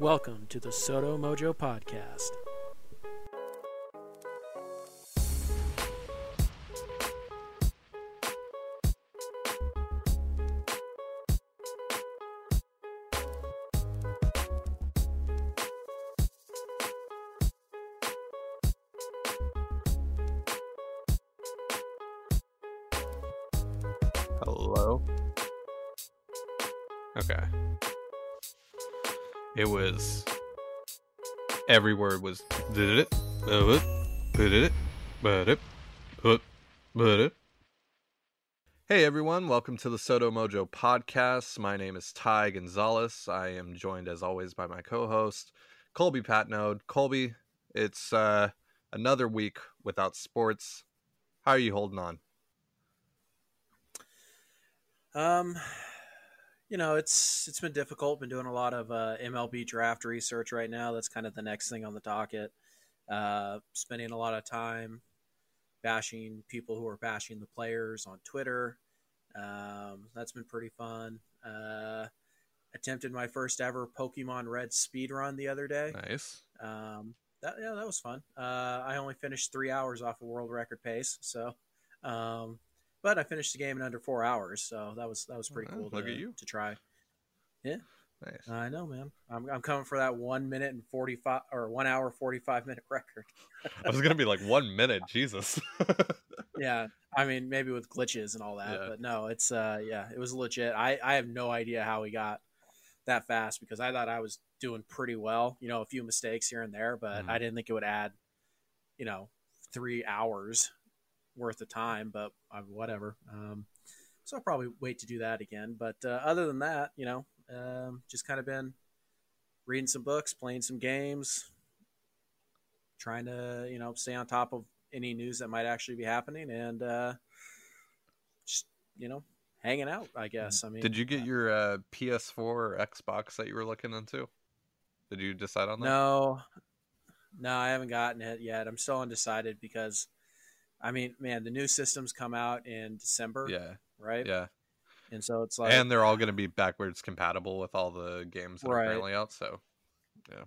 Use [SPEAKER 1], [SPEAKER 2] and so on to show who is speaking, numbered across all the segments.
[SPEAKER 1] Welcome to the Sodo Mojo Podcast.
[SPEAKER 2] Every word was. Hey everyone, welcome to the Sodo Mojo podcast. My name is Ty Gonzalez. I am joined as always by my co-host Colby Patnode. Colby, it's uh, another week without sports. How are you holding on?
[SPEAKER 1] Um, you know, it's it's been difficult. Been doing a lot of uh, MLB draft research right now. That's kind of the next thing on the docket. Uh, spending a lot of time bashing people who are bashing the players on Twitter. Um, that's been pretty fun. Uh, attempted my first ever Pokemon Red speed run the other day.
[SPEAKER 2] Nice.
[SPEAKER 1] Um, that yeah, that was fun. Uh, I only finished three hours off a world record pace, so um, but I finished the game in under four hours, so that was that was pretty cool.
[SPEAKER 2] look
[SPEAKER 1] to,
[SPEAKER 2] at you.
[SPEAKER 1] to try. Yeah,
[SPEAKER 2] Nice.
[SPEAKER 1] I know, man. I'm, I'm coming for that one minute and forty five or one hour forty five minute record.
[SPEAKER 2] I was gonna be like one minute, Jesus.
[SPEAKER 1] yeah, I mean maybe with glitches and all that,
[SPEAKER 2] Yeah.
[SPEAKER 1] but no, it's uh yeah, it was legit. I I have no idea how we got that fast because I thought I was doing pretty well. You know, a few mistakes here and there, but
[SPEAKER 2] Mhm.
[SPEAKER 1] I didn't think it would add, you know, three hours worth the time. But uh, whatever. Um, so I'll probably wait to do that again. But uh, other than that, you know, um, just kind of been reading some books, playing some games, trying to you know stay on top of any news that might actually be happening, and uh, just you know hanging out. I guess. I mean,
[SPEAKER 2] Did you get your uh, PS4 or Xbox that you were looking into? Did you decide on that?
[SPEAKER 1] No, no, I haven't gotten it yet. I'm still undecided because, I mean, man, the new systems come out in December,
[SPEAKER 2] Yeah,
[SPEAKER 1] right?
[SPEAKER 2] yeah,
[SPEAKER 1] And so it's like,
[SPEAKER 2] and they're all going to be backwards compatible with all the games that
[SPEAKER 1] Right.
[SPEAKER 2] are currently out. So,
[SPEAKER 1] yeah,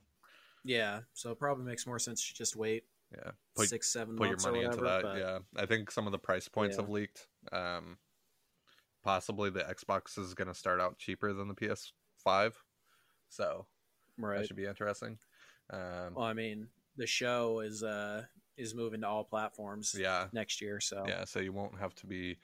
[SPEAKER 1] Yeah. so it probably makes more sense to just wait
[SPEAKER 2] yeah, put
[SPEAKER 1] six, seven
[SPEAKER 2] put your money
[SPEAKER 1] whatever.
[SPEAKER 2] into that.
[SPEAKER 1] but-
[SPEAKER 2] Yeah, I think some of the price points
[SPEAKER 1] Yeah.
[SPEAKER 2] have leaked. Um, possibly the Xbox is going to start out cheaper than the PS5, so that
[SPEAKER 1] right.
[SPEAKER 2] should be interesting. Um,
[SPEAKER 1] Well, I mean, the show is uh is moving to all platforms
[SPEAKER 2] yeah,
[SPEAKER 1] next year, so
[SPEAKER 2] Yeah, so you won't have to be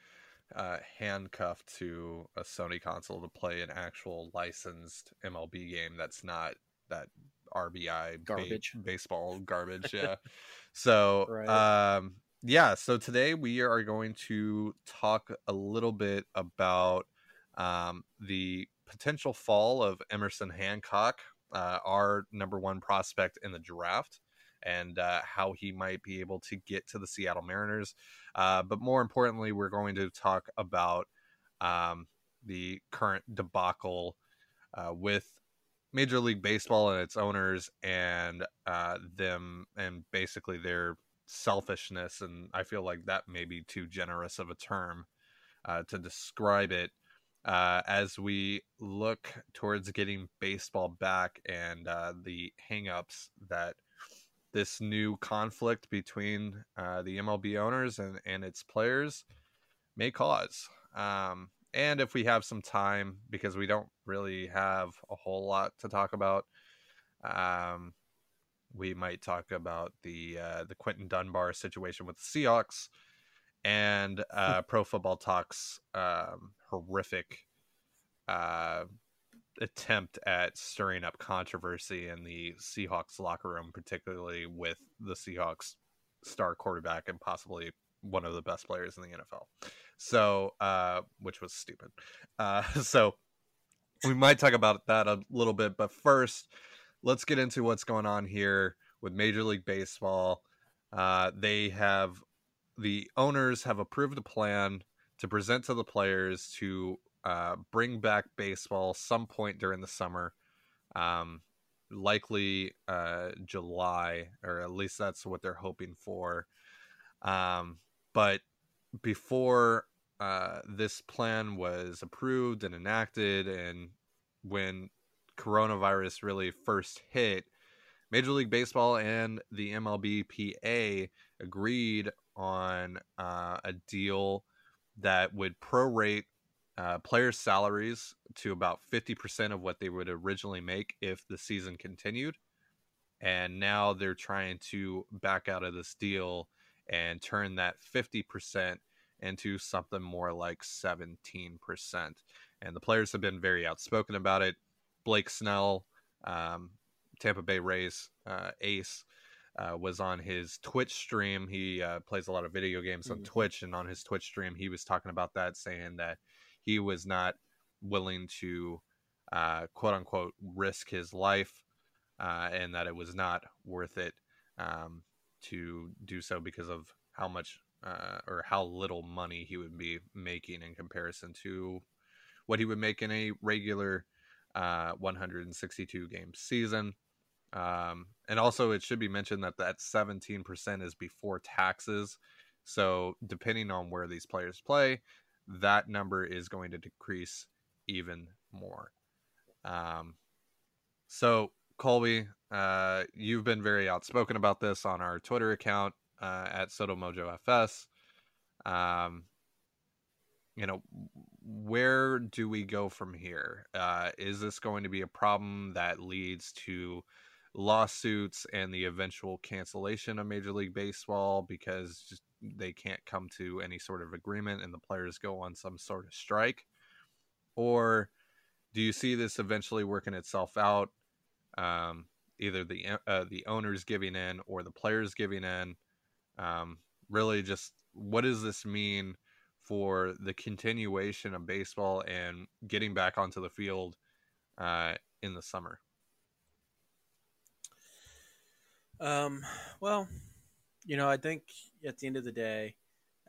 [SPEAKER 2] uh, handcuffed to a Sony console to play an actual licensed MLB game that's not that RBI ba-
[SPEAKER 1] Garbage.
[SPEAKER 2] baseball garbage. Yeah. so,
[SPEAKER 1] Right.
[SPEAKER 2] um, yeah. So today we are going to talk a little bit about um, the potential fall of Emerson Hancock, uh, our number one prospect in the draft. And uh, how he might be able to get to the Seattle Mariners. Uh, but more importantly, we're going to talk about um, the current debacle uh, with Major League Baseball and its owners and uh, them and basically their selfishness. And I feel like that may be too generous of a term uh, to describe it. Uh, as we look towards getting baseball back and uh, the hangups that this new conflict between uh, the MLB owners and, and its players may cause. Um, and if we have some time, because we don't really have a whole lot to talk about, um, we might talk about the uh, the Quinton Dunbar situation with the Seahawks and uh, Pro Football Talks um, horrific uh, attempt at stirring up controversy in the Seahawks locker room, particularly with the Seahawks star quarterback and possibly one of the best players in the NFL. So, uh, which was stupid. Uh, so, we might talk about that a little bit, but first, let's get into what's going on here with Major League Baseball. Uh, they have the owners have approved a plan to present to the players to uh, bring back baseball some point during the summer, um, likely uh, July, or at least that's what they're hoping for. Um, but before uh, this plan was approved and enacted, and when coronavirus really first hit, Major League Baseball and the MLBPA agreed on uh, a deal that would prorate uh, players' salaries to about 50% of what they would originally make if the season continued. And now they're trying to back out of this deal and turn that 50% into something more like 17%. And the players have been very outspoken about it. Blake Snell, um, Tampa Bay Rays uh, ace, uh, was on his Twitch stream. He uh, plays a lot of video games on mm-hmm. Twitch, and on his Twitch stream, he was talking about that, saying that he was not willing to uh, quote unquote risk his life, uh, and that it was not worth it um, to do so because of how much uh, or how little money he would be making in comparison to what he would make in a regular 162 game season. Um, and also, it should be mentioned that that 17% is before taxes. So, depending on where these players play, that number is going to decrease even more. Um, so, Colby, uh, you've been very outspoken about this on our Twitter account uh, at SodoMojoFS. Um, you know, where do we go from here? Uh, is this going to be a problem that leads to lawsuits and the eventual cancellation of Major League Baseball because just, they can't come to any sort of agreement and the players go on some sort of strike? Or do you see this eventually working itself out? Um, either the uh, the owners giving in or the players giving in. Um, really, just what does this mean for the continuation of baseball and getting back onto the field uh, in the summer?
[SPEAKER 1] Um, well, you know, I think at the end of the day,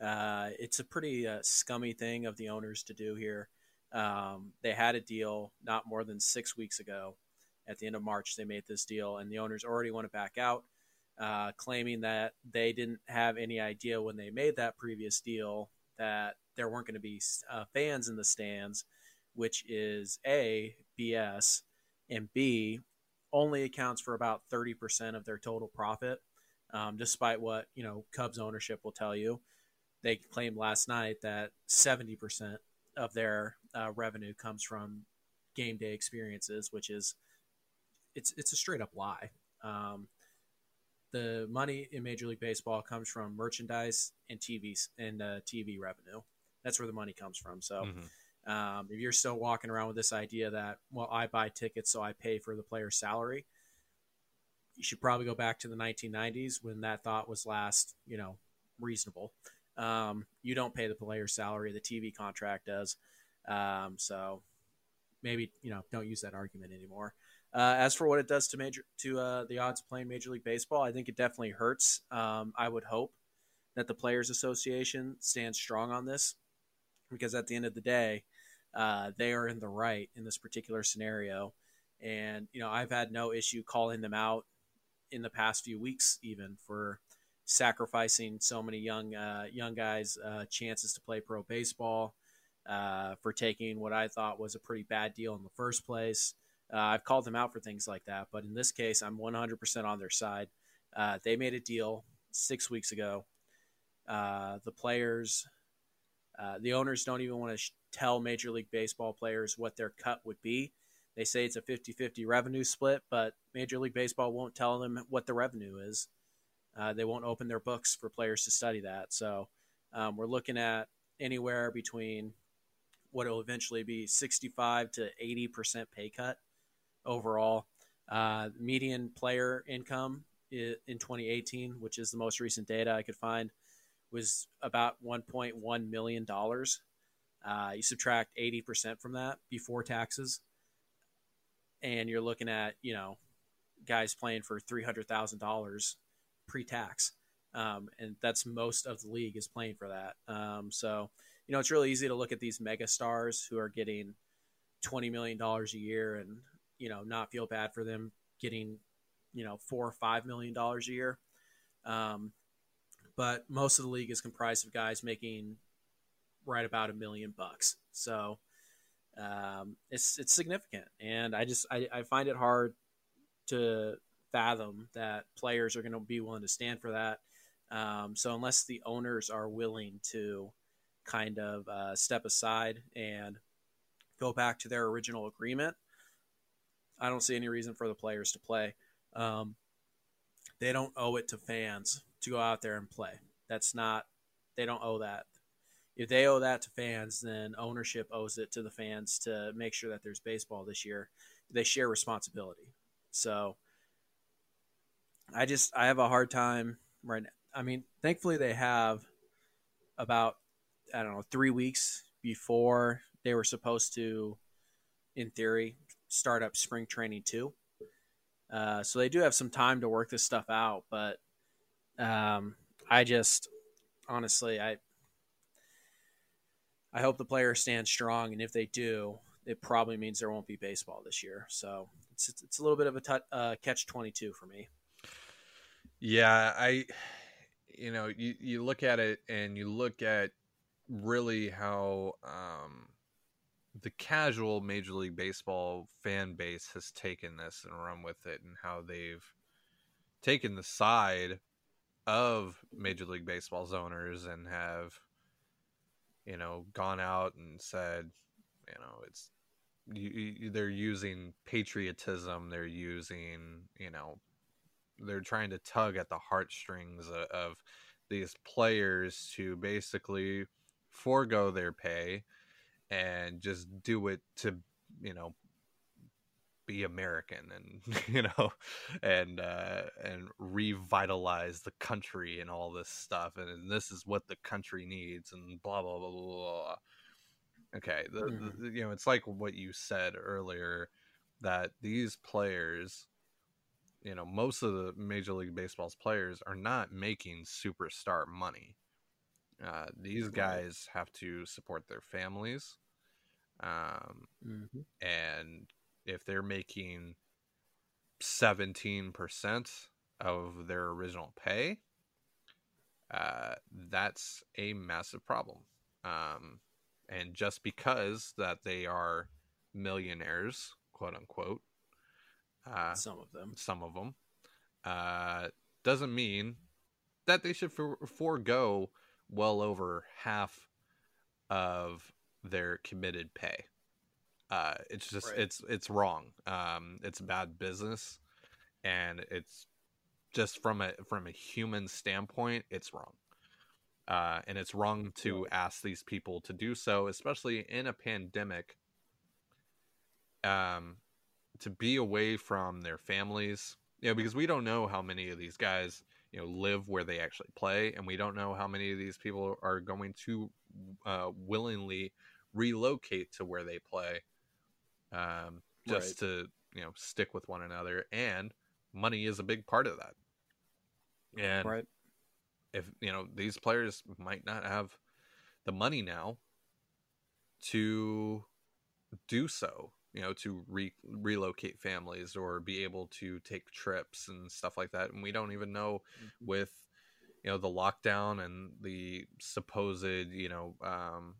[SPEAKER 1] uh, it's a pretty uh, scummy thing of the owners to do here. Um, they had a deal not more than six weeks ago. At the end of March, they made this deal, and the owners already want to back out, uh, claiming that they didn't have any idea when they made that previous deal that there weren't going to be uh, fans in the stands, which is A, BS, and B, only accounts for about 30% of their total profit, um, despite what, you know, Cubs ownership will tell you. They claimed last night that 70% of their uh, revenue comes from game day experiences, which is it's it's a straight up lie. Um, the money in Major League Baseball comes from merchandise and TVs and uh, TV revenue. That's where the money comes from. So mm-hmm. Um, if you're still walking around with this idea that, well, I buy tickets so I pay for the player's salary, you should probably go back to the 1990s when that thought was last, you know, reasonable. Um, you don't pay the player's salary, the TV contract does. Um, so maybe, you know, don't use that argument anymore. Uh, as for what it does to major to uh, the odds of playing Major League Baseball, I think it definitely hurts. Um, I would hope that the Players Association stands strong on this because at the end of the day, uh, they are in the right in this particular scenario. And, you know, I've had no issue calling them out in the past few weeks, even for sacrificing so many young uh, young guys' uh, chances to play pro baseball, uh, for taking what I thought was a pretty bad deal in the first place. Uh, I've called them out for things like that, but in this case, I'm 100% on their side. Uh, they made a deal six weeks ago. the players uh, the owners don't even want to sh- tell Major League Baseball players what their cut would be. They say it's a 50 50 revenue split, but Major League Baseball won't tell them what the revenue is. Uh, they won't open their books for players to study that. So um, we're looking at anywhere between what will eventually be 65 to 80% pay cut overall. Uh, median player income in 2018, which is the most recent data I could find, was about 1.1 million dollars. Uh, you subtract 80% from that before taxes, and you're looking at you know guys playing for $300,000 pre-tax, um, and that's most of the league is playing for that. Um, so you know it's really easy to look at these mega stars who are getting 20 million dollars a year and you know not feel bad for them getting you know four or five million dollars a year. Um, but most of the league is comprised of guys making right about a million bucks. So um, it's it's significant, and I just I, I find it hard to fathom that players are going to be willing to stand for that. Um, so unless the owners are willing to kind of uh, step aside and go back to their original agreement, I don't see any reason for the players to play. Um, they don't owe it to fans to go out there and play. That's not. They don't owe that. If they owe that to fans, then ownership owes it to the fans to make sure that there's baseball this year. They share responsibility. So I just I have a hard time right now. I mean, thankfully they have about I don't know three weeks before they were supposed to, in theory, start up spring training too. Uh, so they do have some time to work this stuff out, but um, I just honestly I I hope the players stand strong, and if they do, it probably means there won't be baseball this year. So it's it's a little bit of a t- uh, catch twenty two for me.
[SPEAKER 2] Yeah, I, you know, you you look at it and you look at really how um, the casual Major League Baseball fan base has taken this and run with it, and how they've taken the side of Major League Baseball's owners and have, you know, gone out and said, you know, it's you, you, they're using patriotism, they're using, you know, they're trying to tug at the heartstrings of, of these players to basically forego their pay and just do it to you know be American and you know and uh and revitalize the country and all this stuff and, and this is what the country needs and blah blah blah blah, blah. okay the, mm-hmm. the, you know it's like what you said earlier that these players you know most of the major league baseball's players are not making superstar money uh, these guys have to support their families um, mm-hmm. and if they're making 17% of their original pay uh, that's a massive problem um, and just because that they are millionaires quote unquote
[SPEAKER 1] uh, some of them.
[SPEAKER 2] Some of them. Uh, doesn't mean that they should for- forego well over half of their committed pay. Uh, it's just right. it's it's wrong. Um, it's bad business, and it's just from a from a human standpoint, it's wrong. Uh, and it's wrong to ask these people to do so, especially in a pandemic. Um, to be away from their families, you know, because we don't know how many of these guys, you know, live where they actually play, and we don't know how many of these people are going to uh, willingly relocate to where they play, um, just right. to you know stick with one another. And money is a big part of that. And right. if you know these players might not have the money now to do so you know to re- relocate families or be able to take trips and stuff like that and we don't even know mm-hmm. with you know the lockdown and the supposed you know um,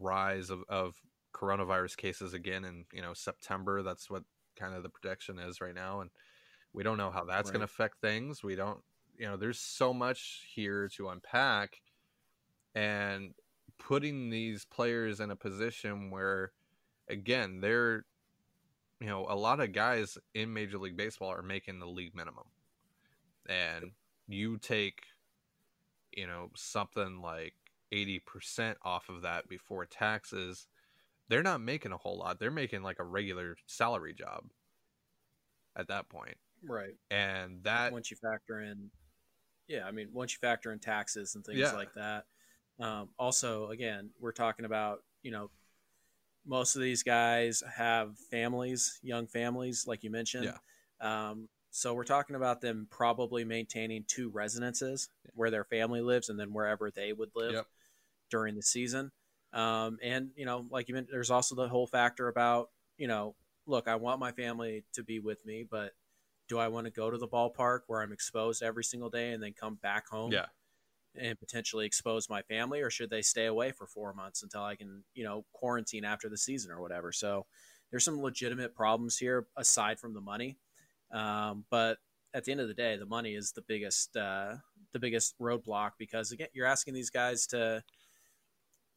[SPEAKER 2] rise of, of coronavirus cases again in you know september that's what kind of the projection is right now and we don't know how that's right. going to affect things we don't you know there's so much here to unpack and putting these players in a position where again, they're you know, a lot of guys in Major League Baseball are making the league minimum. And you take, you know, something like 80% off of that before taxes, they're not making a whole lot. They're making like a regular salary job at that point.
[SPEAKER 1] Right.
[SPEAKER 2] And that
[SPEAKER 1] once you factor in yeah, I mean, once you factor in taxes and things yeah. like that. Um, also, again, we're talking about, you know, most of these guys have families, young families, like you mentioned. Yeah. Um, so we're talking about them probably maintaining two residences where their family lives and then wherever they would live yep. during the season. Um, and you know, like you mentioned, there's also the whole factor about you know, look, I want my family to be with me, but do I want to go to the ballpark where I'm exposed every single day and then come back home?
[SPEAKER 2] Yeah.
[SPEAKER 1] and potentially expose my family, or should they stay away for four months until I can, you know, quarantine after the season or whatever? So there's some legitimate problems here aside from the money. Um, but at the end of the day, the money is the biggest uh, the biggest roadblock because again, you're asking these guys to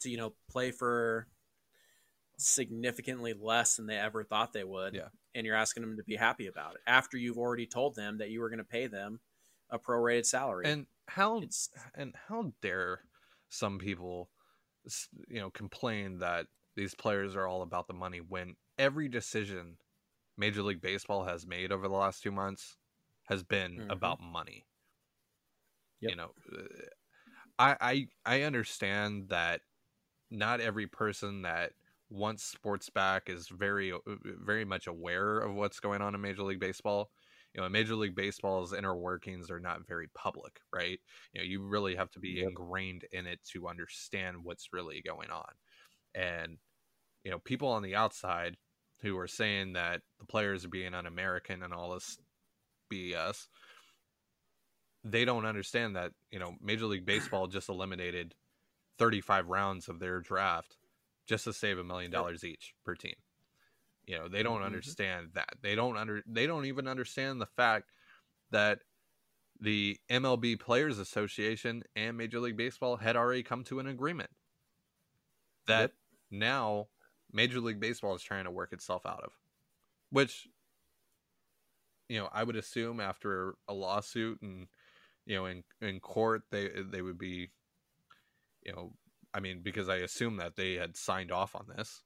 [SPEAKER 1] to you know play for significantly less than they ever thought they would,
[SPEAKER 2] Yeah.
[SPEAKER 1] and you're asking them to be happy about it after you've already told them that you were going to pay them a prorated salary.
[SPEAKER 2] And how
[SPEAKER 1] it's
[SPEAKER 2] and how dare some people you know complain that these players are all about the money when every decision major league baseball has made over the last two months has been
[SPEAKER 1] Mhm.
[SPEAKER 2] about money
[SPEAKER 1] Yep.
[SPEAKER 2] you know uh, I, I i understand that not every person that wants sports back is very uh, very much aware of what's going on in major league baseball. You know major league baseball's inner workings are not very public right? You know you really have to be
[SPEAKER 1] Yep.
[SPEAKER 2] ingrained in it to understand what's really going on. And you know people on the outside who are saying that the players are being un-american and all this bs they don't understand that you know major league baseball just eliminated 35 rounds of their draft just to save a million dollars each per team you know they don't
[SPEAKER 1] Mhm.
[SPEAKER 2] understand that they don't under they don't even understand the fact that the MLB Players Association and Major League Baseball had already come to an agreement that
[SPEAKER 1] Yep.
[SPEAKER 2] now Major League Baseball is trying to work itself out of, which you know I would assume after a lawsuit and you know in in court they they would be you know I mean because I assume that they had signed off on this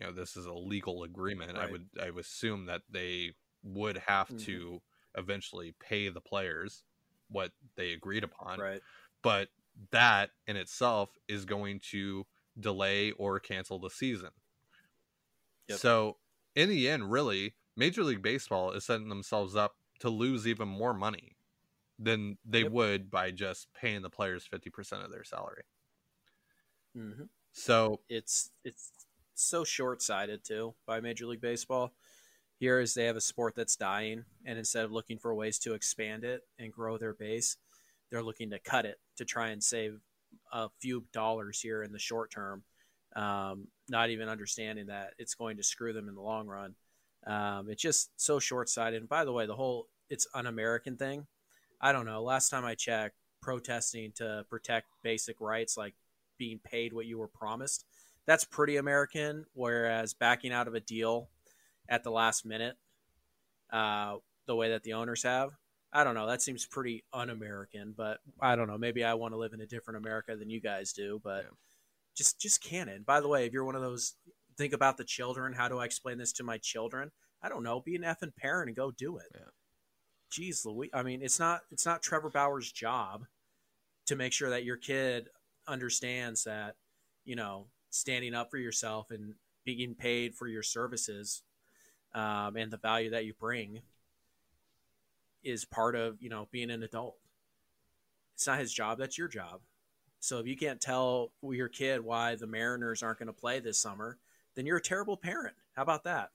[SPEAKER 2] you know this is a legal agreement I would I would assume that they would have
[SPEAKER 1] Mhm.
[SPEAKER 2] to eventually pay the players what they agreed upon
[SPEAKER 1] right.
[SPEAKER 2] but that in itself is going to delay or cancel the season.
[SPEAKER 1] Yep.
[SPEAKER 2] So, in the end, really, Major League Baseball is setting themselves up to lose even more money than they
[SPEAKER 1] Yep.
[SPEAKER 2] would by just paying the players 50% of their salary.
[SPEAKER 1] Hmm
[SPEAKER 2] So,
[SPEAKER 1] It's it's so short sighted too by Major League Baseball. Here is they have a sport that's dying, and instead of looking for ways to expand it and grow their base, they're looking to cut it to try and save a few dollars here in the short term. Um, not even understanding that it's going to screw them in the long run. Um, it's just so short sighted. And by the way, the whole it's un American thing. I don't know. Last time I checked, protesting to protect basic rights like being paid what you were promised, that's pretty American. Whereas backing out of a deal at the last minute, uh, the way that the owners have, I don't know. That seems pretty un-American. But I don't know. Maybe I want to live in a different America than you guys do. But
[SPEAKER 2] Yeah.
[SPEAKER 1] just just canon. By the way, if you're one of those, think about the children. How do I explain this to my children? I don't know. Be an effing parent and go do it.
[SPEAKER 2] Yeah.
[SPEAKER 1] Jeez, Louis. I mean, it's not it's not Trevor Bauer's job to make sure that your kid understands that you know standing up for yourself and being paid for your services um, and the value that you bring is part of you know being an adult. It's not his job. That's your job. So if you can't tell your kid why the Mariners aren't going to play this summer, then you're a terrible parent. How about that?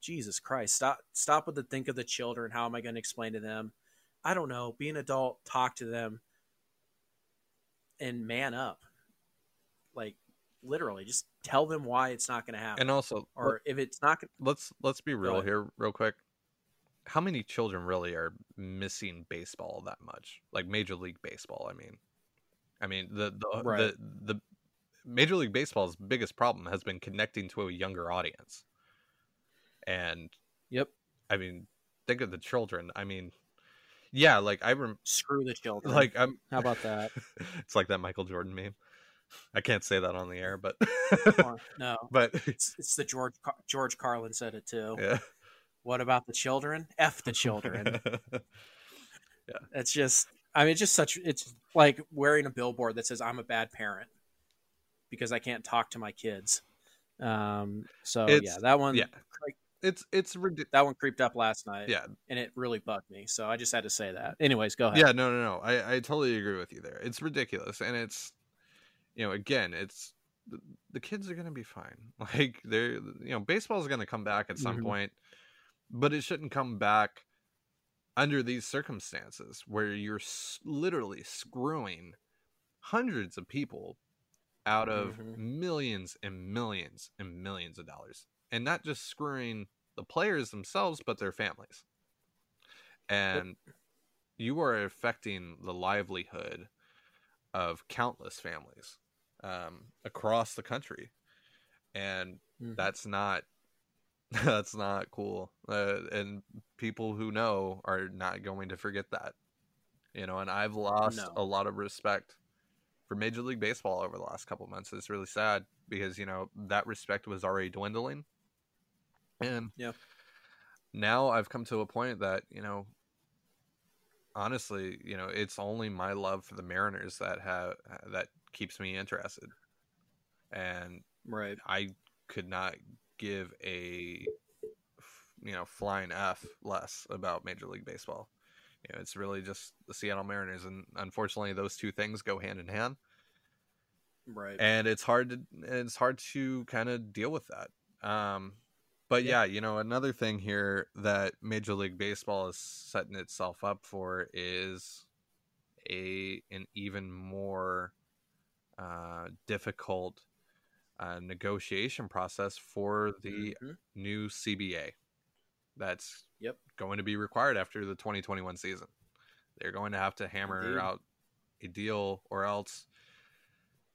[SPEAKER 1] Jesus Christ. Stop stop with the think of the children. How am I going to explain to them? I don't know. Be an adult, talk to them and man up. Like literally just tell them why it's not going to happen.
[SPEAKER 2] and also,
[SPEAKER 1] or if it's not gonna,
[SPEAKER 2] let's let's be real here real quick how many children really are missing baseball that much like major league baseball i mean i mean the the
[SPEAKER 1] Right.
[SPEAKER 2] the, the major league baseball's biggest problem has been connecting to a younger audience and
[SPEAKER 1] Yep.
[SPEAKER 2] i mean think of the children i mean yeah like i rem-
[SPEAKER 1] screw the children.
[SPEAKER 2] like i'm
[SPEAKER 1] how about that?
[SPEAKER 2] it's like that michael jordan meme i can't say that on the air but
[SPEAKER 1] no.
[SPEAKER 2] but
[SPEAKER 1] It's, it's the George Car- George Carlin said it too.
[SPEAKER 2] yeah
[SPEAKER 1] What about the children? F the children. Yeah. It's just I mean it's just such it's like wearing a billboard that says I'm a bad parent because I can't talk to my kids. Um so
[SPEAKER 2] It's-
[SPEAKER 1] yeah, that one
[SPEAKER 2] yeah. It's it's ridiculous
[SPEAKER 1] that one creeped up last night
[SPEAKER 2] yeah
[SPEAKER 1] and it really bugged me. So I just had to say that. Anyways, go ahead.
[SPEAKER 2] Yeah, no, no, no. I, I totally agree with you there. It's ridiculous, and it's, you know, again, it's the, the kids are gonna be fine. Like they're, you know, baseball is gonna come back at some
[SPEAKER 1] Mhm.
[SPEAKER 2] point, but it shouldn't come back under these circumstances where you're s- literally screwing hundreds of people out of
[SPEAKER 1] Mhm.
[SPEAKER 2] millions and millions and millions of dollars. And not just screwing the players themselves, but their families. And you are affecting the livelihood of countless families um, across the country. And
[SPEAKER 1] Mhm.
[SPEAKER 2] that's not that's not cool uh, and people who know are not going to forget that you know and i've lost
[SPEAKER 1] No.
[SPEAKER 2] a lot of respect for major league baseball over the last couple months it's really sad because you know that respect was already dwindling and
[SPEAKER 1] Yeah.
[SPEAKER 2] now i've come to a point that you know honestly you know it's only my love for the mariners that have that keeps me interested and
[SPEAKER 1] Right.
[SPEAKER 2] I could not give a you know flying f less about Major League Baseball. You know, it's really just the Seattle Mariners, and unfortunately, those two things go hand in hand,
[SPEAKER 1] Right.
[SPEAKER 2] and it's hard to it's hard to kind of deal with that. Um, but yeah.
[SPEAKER 1] Yeah.
[SPEAKER 2] you know, another thing here that Major League Baseball is setting itself up for is a an even more uh, difficult uh, negotiation process for the
[SPEAKER 1] Mhm.
[SPEAKER 2] new CBA that's
[SPEAKER 1] Yep.
[SPEAKER 2] going to be required after the 2021 season. They're going to have to hammer
[SPEAKER 1] Indeed.
[SPEAKER 2] out a deal or else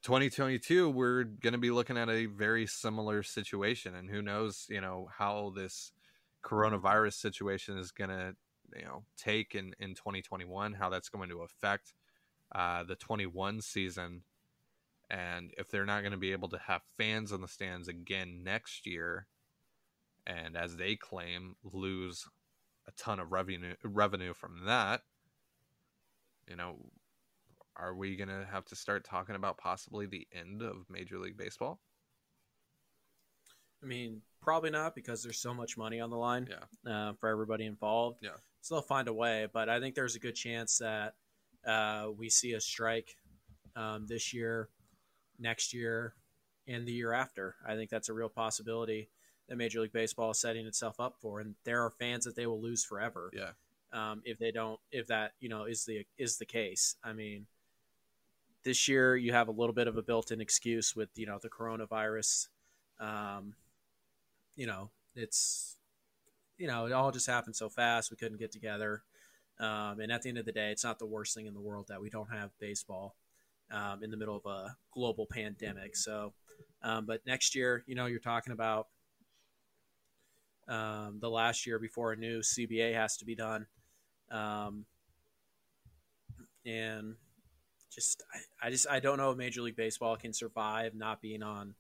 [SPEAKER 2] 2022 we're going to be looking at a very similar situation and who knows, you know, how this coronavirus situation is going to, you know, take in in 2021, how that's going to affect uh the 21 season. And if they're not going to be able to have fans in the stands again next year and as they claim lose a ton of revenue revenue from that you know are we going to have to start talking about possibly the end of major league baseball
[SPEAKER 1] I mean, probably not because there's so much money on the line
[SPEAKER 2] yeah
[SPEAKER 1] uh, for everybody involved.
[SPEAKER 2] Yeah.
[SPEAKER 1] So they'll find a way, but I think there's a good chance that uh, we see a strike um, this year, next year, and the year after. I think that's a real possibility that Major League Baseball is setting itself up for, and there are fans that they will lose forever
[SPEAKER 2] yeah
[SPEAKER 1] um, if they don't if that you know is the is the case. I mean, this year you have a little bit of a built-in excuse with you know the coronavirus. Um, you know, it's you know it all just happened so fast. We couldn't get together, um, and at the end of the day, it's not the worst thing in the world that we don't have baseball um, in the middle of a global pandemic. So, um, but next year, you know, you're talking about um, the last year before a new CBA has to be done. Um, and just, I, I just, I don't know if Major League Baseball can survive not being on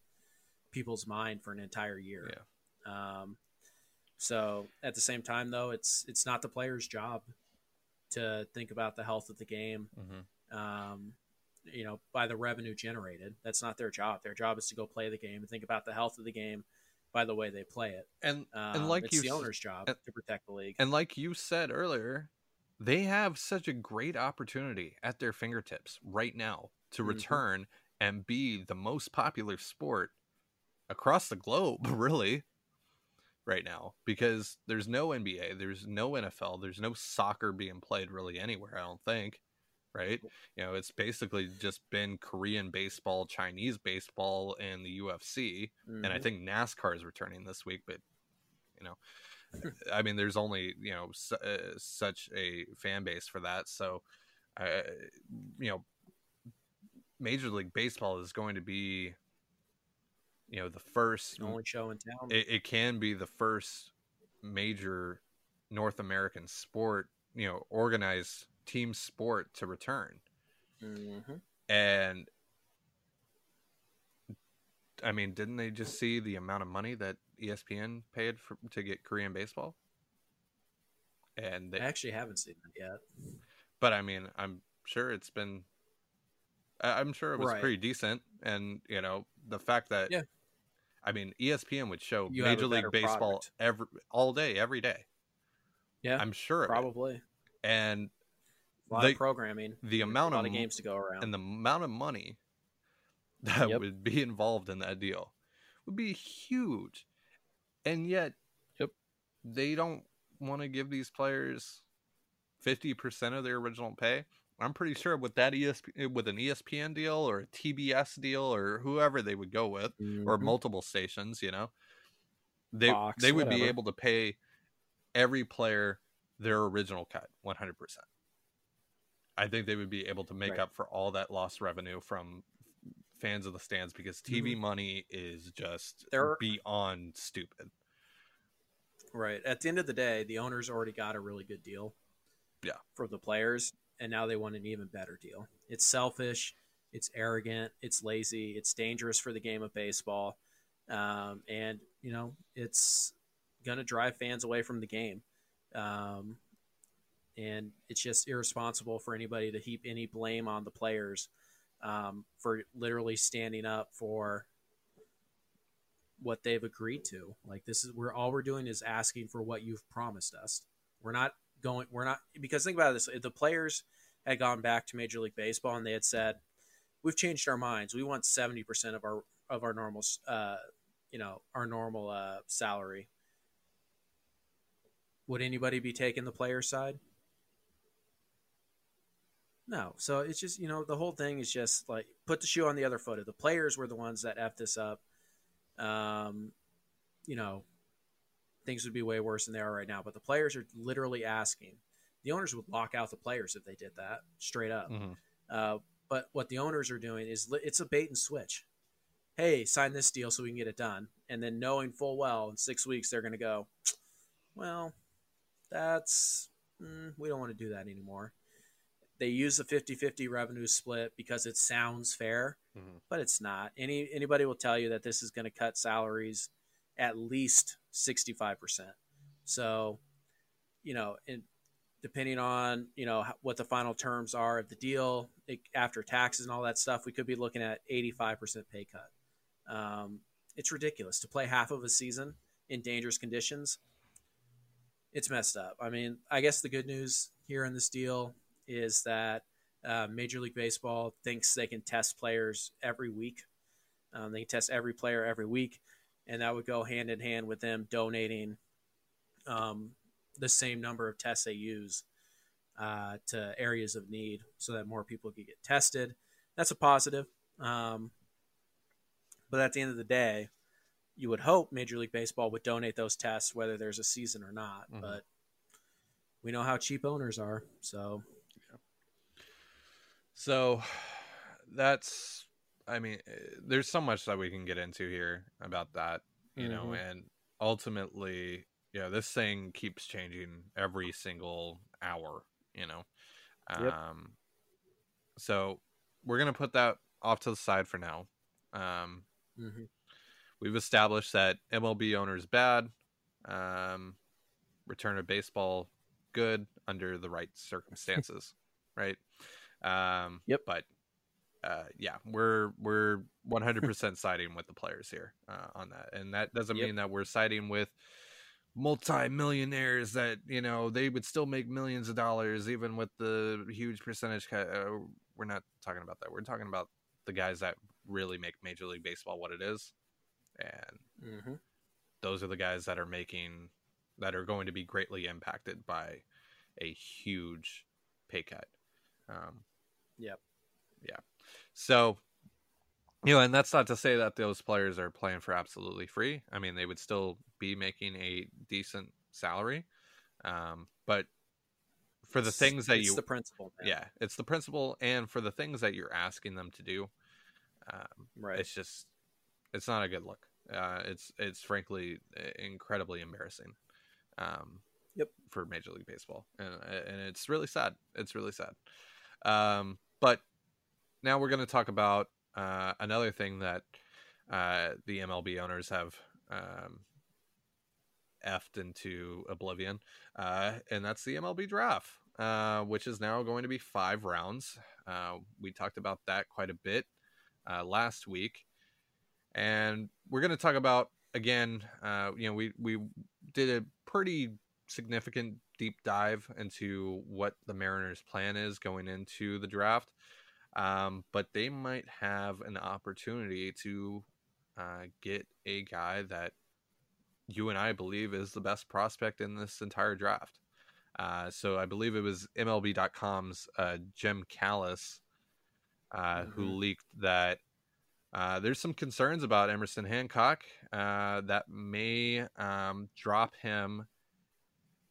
[SPEAKER 1] people's mind for an entire year. Yeah. Um, so at the same time, though, it's it's not the player's job to think about the health of the game.
[SPEAKER 2] mm-hmm.
[SPEAKER 1] Um, you know, by the revenue generated, that's not their job. Their job is to go play the game and think about the health of the game by the way they play it.
[SPEAKER 2] and
[SPEAKER 1] Um,
[SPEAKER 2] and like
[SPEAKER 1] it's
[SPEAKER 2] you
[SPEAKER 1] the owner's job
[SPEAKER 2] and-
[SPEAKER 1] to protect the league.
[SPEAKER 2] And like you said earlier, they have such a great opportunity at their fingertips right now to
[SPEAKER 1] Mhm.
[SPEAKER 2] return and be the most popular sport across the globe, really, right now. Because there's no NBA, there's no NFL, there's no soccer being played really anywhere, I don't think. Right? You know, it's basically just been Korean baseball, Chinese baseball, and the UFC and I
[SPEAKER 1] Mhm.
[SPEAKER 2] think NASCAR is returning this week. But you know, I mean, there's only you know su- uh, such a fan base for that, so uh, you know, Major League Baseball is going to be, you know, the first.
[SPEAKER 1] the only show in town.
[SPEAKER 2] It, it can be the first major North American sport, you know, organized team sport to return
[SPEAKER 1] Mhm.
[SPEAKER 2] and I mean, didn't they just see the amount of money that ESPN paid for to get Korean baseball? And
[SPEAKER 1] I
[SPEAKER 2] they,
[SPEAKER 1] actually haven't seen that yet.
[SPEAKER 2] but I mean, I'm sure it's been. I- I'm sure it was
[SPEAKER 1] Right.
[SPEAKER 2] pretty decent, and you know the fact that
[SPEAKER 1] Yeah.
[SPEAKER 2] I mean, ESPN would show
[SPEAKER 1] You
[SPEAKER 2] Major League Baseball
[SPEAKER 1] product.
[SPEAKER 2] every all day, every day.
[SPEAKER 1] Yeah,
[SPEAKER 2] I'm sure
[SPEAKER 1] probably
[SPEAKER 2] And
[SPEAKER 1] a lot
[SPEAKER 2] the-
[SPEAKER 1] of programming,
[SPEAKER 2] the
[SPEAKER 1] a
[SPEAKER 2] amount
[SPEAKER 1] lot
[SPEAKER 2] of
[SPEAKER 1] of games to go around.
[SPEAKER 2] and the amount of money that
[SPEAKER 1] Yep.
[SPEAKER 2] would be involved in that deal would be huge. And yet,
[SPEAKER 1] Yep.
[SPEAKER 2] they don't want to give these players 50% of their original pay. I'm pretty sure with that ESP with an ESPN deal or a TBS deal or whoever they would go with
[SPEAKER 1] Mm-hmm.
[SPEAKER 2] or multiple stations, you know, they
[SPEAKER 1] Fox,
[SPEAKER 2] they would be able to pay every player their original cut 100%. I think they would be able to make
[SPEAKER 1] Right.
[SPEAKER 2] up for all that lost revenue from fans of the stands because TV
[SPEAKER 1] Mhm.
[SPEAKER 2] money is just
[SPEAKER 1] are-
[SPEAKER 2] beyond stupid.
[SPEAKER 1] Right. At the end of the day, the owners already got a really good deal.
[SPEAKER 2] Yeah.
[SPEAKER 1] For the players, and now they want an even better deal. It's selfish, it's arrogant, it's lazy, it's dangerous for the game of baseball, um, and you know it's going to drive fans away from the game. Um, and it's just irresponsible for anybody to heap any blame on the players um, for literally standing up for what they've agreed to. Like this is we're all we're doing is asking for what you've promised us. We're not going we're not because think about this if the players had gone back to Major League Baseball and they had said we've changed our minds. We want 70% of our of our normal uh you know, our normal uh salary. Would anybody be taking the player side? No. So it's just, you know, the whole thing is just like put the shoe on the other foot. If the players were the ones that F this up, um, you know, things would be way worse than they are right now. But the players are literally asking. The owners would lock out the players if they did that straight up.
[SPEAKER 2] Mhm.
[SPEAKER 1] Uh, but what the owners are doing is it's a bait and switch. Hey, sign this deal so we can get it done. And then knowing full well in six weeks they're going to go, well, that's, mm, we don't want to do that anymore. They use the 50 50 revenue split because it sounds fair,
[SPEAKER 2] Mhm.
[SPEAKER 1] but it's not. Any Anybody will tell you that this is going to cut salaries at least 65%. So, you know, and depending on, you know, what the final terms are of the deal it, after taxes and all that stuff, we could be looking at 85% pay cut. Um, it's ridiculous to play half of a season in dangerous conditions. It's messed up. I mean, I guess the good news here in this deal is that uh, Major League Baseball thinks they can test players every week. Um, they can test every player every week, and that would go hand in hand with them donating um, the same number of tests they use uh, to areas of need, so that more people could get tested. That's a positive. Um, but at the end of the day, you would hope Major League Baseball would donate those tests whether there's a season or not.
[SPEAKER 2] Mhm.
[SPEAKER 1] But we know how cheap owners are, so
[SPEAKER 2] So that's, I mean, there's so much that we can get into here about that, you know,
[SPEAKER 1] Mhm.
[SPEAKER 2] and ultimately, yeah, this thing keeps changing every single hour, you know.
[SPEAKER 1] Yep.
[SPEAKER 2] Um, so we're gonna put that off to the side for now. Um,
[SPEAKER 1] mhm.
[SPEAKER 2] we've established that MLB owners bad, um, return of baseball good under the right circumstances, right? Um,
[SPEAKER 1] Yep.
[SPEAKER 2] But uh, yeah, we're we're 100% siding with the players here uh, on that, and that doesn't
[SPEAKER 1] Yep.
[SPEAKER 2] mean that we're siding with multi-millionaires that you know they would still make millions of dollars even with the huge percentage cut. Uh, we're not talking about that. We're talking about the guys that really make Major League Baseball what it is, and
[SPEAKER 1] Mm-hmm.
[SPEAKER 2] those are the guys that are making that are going to be greatly impacted by a huge pay cut. Um,
[SPEAKER 1] Yep.
[SPEAKER 2] Yeah. So, you know, and that's not to say that those players are playing for absolutely free. I mean, they would still be making a decent salary, um, but for the things that
[SPEAKER 1] it's
[SPEAKER 2] you
[SPEAKER 1] the principle, man.
[SPEAKER 2] yeah, it's the principle, and for the things that you're asking them to do, um,
[SPEAKER 1] right.
[SPEAKER 2] it's just it's not a good look. Uh, it's it's frankly uh, incredibly embarrassing. Um,
[SPEAKER 1] Yep.
[SPEAKER 2] For Major League Baseball, and and it's really sad. It's really sad. Um, but now we're going to talk about uh, another thing that uh, the MLB owners have um, effed into oblivion, uh, and that's the MLB draft, uh, which is now going to be five rounds. Uh, we talked about that quite a bit uh, last week, and we're going to talk about again. Uh, you know, we we did a pretty significant deep dive into what the Mariners' plan is going into the draft. Um, but they might have an opportunity to uh, get a guy that you and I believe is the best prospect in this entire draft. Uh, so I believe it was MLB.com's uh, Jim Callis uh, mm-hmm. who leaked that uh, there's some concerns about Emerson Hancock uh, that may um, drop him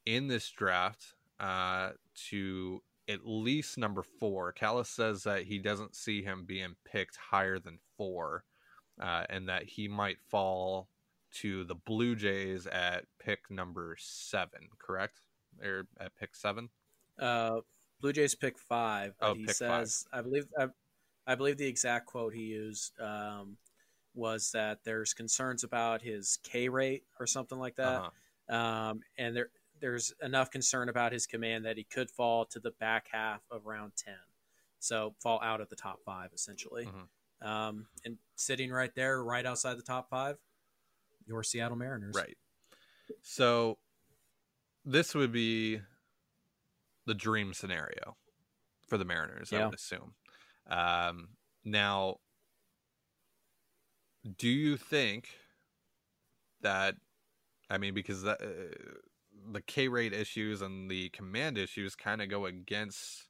[SPEAKER 2] in this draft uh, to at least number four. Callis says that he doesn't see him being picked higher than four, uh, and that he might fall to the Blue Jays at pick number seven. Correct? Or at pick seven?
[SPEAKER 1] Uh, Blue Jays pick five. oh, he says, five. I believe, I, I, believe the exact quote he used um, was that there's concerns about his K rate or something like that. Uh-huh. Um, and there, there's enough concern about his command that he could fall to the back half of round 10. So fall out of the top five, essentially. Mm-hmm. Um, and sitting right there, right outside the top five, your Seattle Mariners.
[SPEAKER 2] Right. So this would be the dream scenario for the Mariners, yeah. I would assume. Um, now, do you think that? I mean, because that, uh, the K rate issues and the command issues kind of go against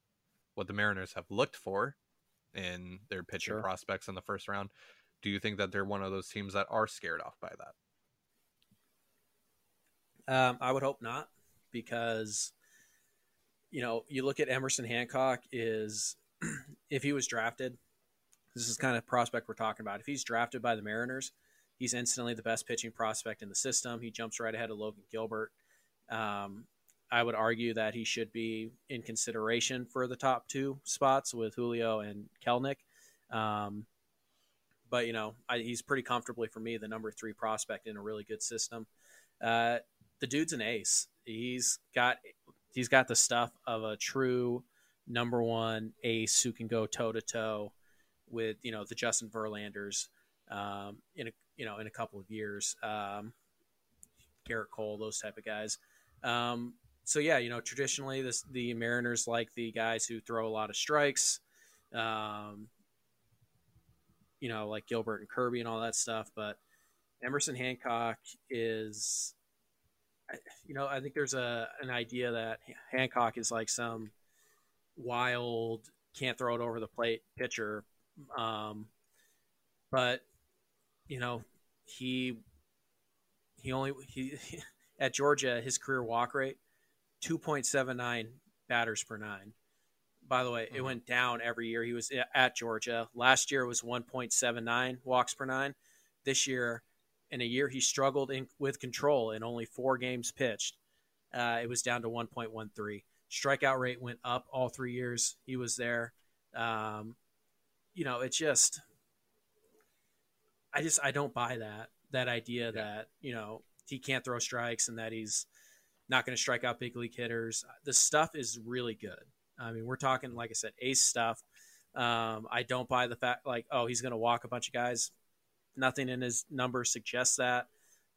[SPEAKER 2] what the Mariners have looked for in their pitching sure. prospects in the first round. Do you think that they're one of those teams that are scared off by
[SPEAKER 1] that? Um, I would hope not, because you know you look at Emerson Hancock is if he was drafted, this is kind of prospect we're talking about. If he's drafted by the Mariners, he's instantly the best pitching prospect in the system. He jumps right ahead of Logan Gilbert. Um, I would argue that he should be in consideration for the top two spots with Julio and Kelenic. Um, but you know, I, he's pretty comfortably for me the number three prospect in a really good system. Uh, the dude's an ace. He's got he's got the stuff of a true number one ace who can go toe to toe with you know the Justin Verlanders um, in a you know in a couple of years. Um, Gerrit Cole, those type of guys. Um, so yeah, you know, traditionally this the Mariners like the guys who throw a lot of strikes, um, you know, like Gilbert and Kirby and all that stuff. But Emerson Hancock is, you know, I think there's a an idea that Hancock is like some wild, can't throw it over the plate pitcher, um, but you know, he he only he at Georgia, his career walk rate, 2.79 batters per nine. By the way, mm-hmm. it went down every year. He was at Georgia. Last year was 1.79 walks per nine. This year, in a year he struggled in, with control in only four games pitched, uh, it was down to 1.13. Strikeout rate went up all three years he was there. Um, you know, it's just, I just I don't buy that that idea yeah. that you know he can't throw strikes and that he's not going to strike out big league hitters. The stuff is really good. I mean, we're talking, like I said, ace stuff. Um, I don't buy the fact like, oh, he's going to walk a bunch of guys. Nothing in his numbers suggests that.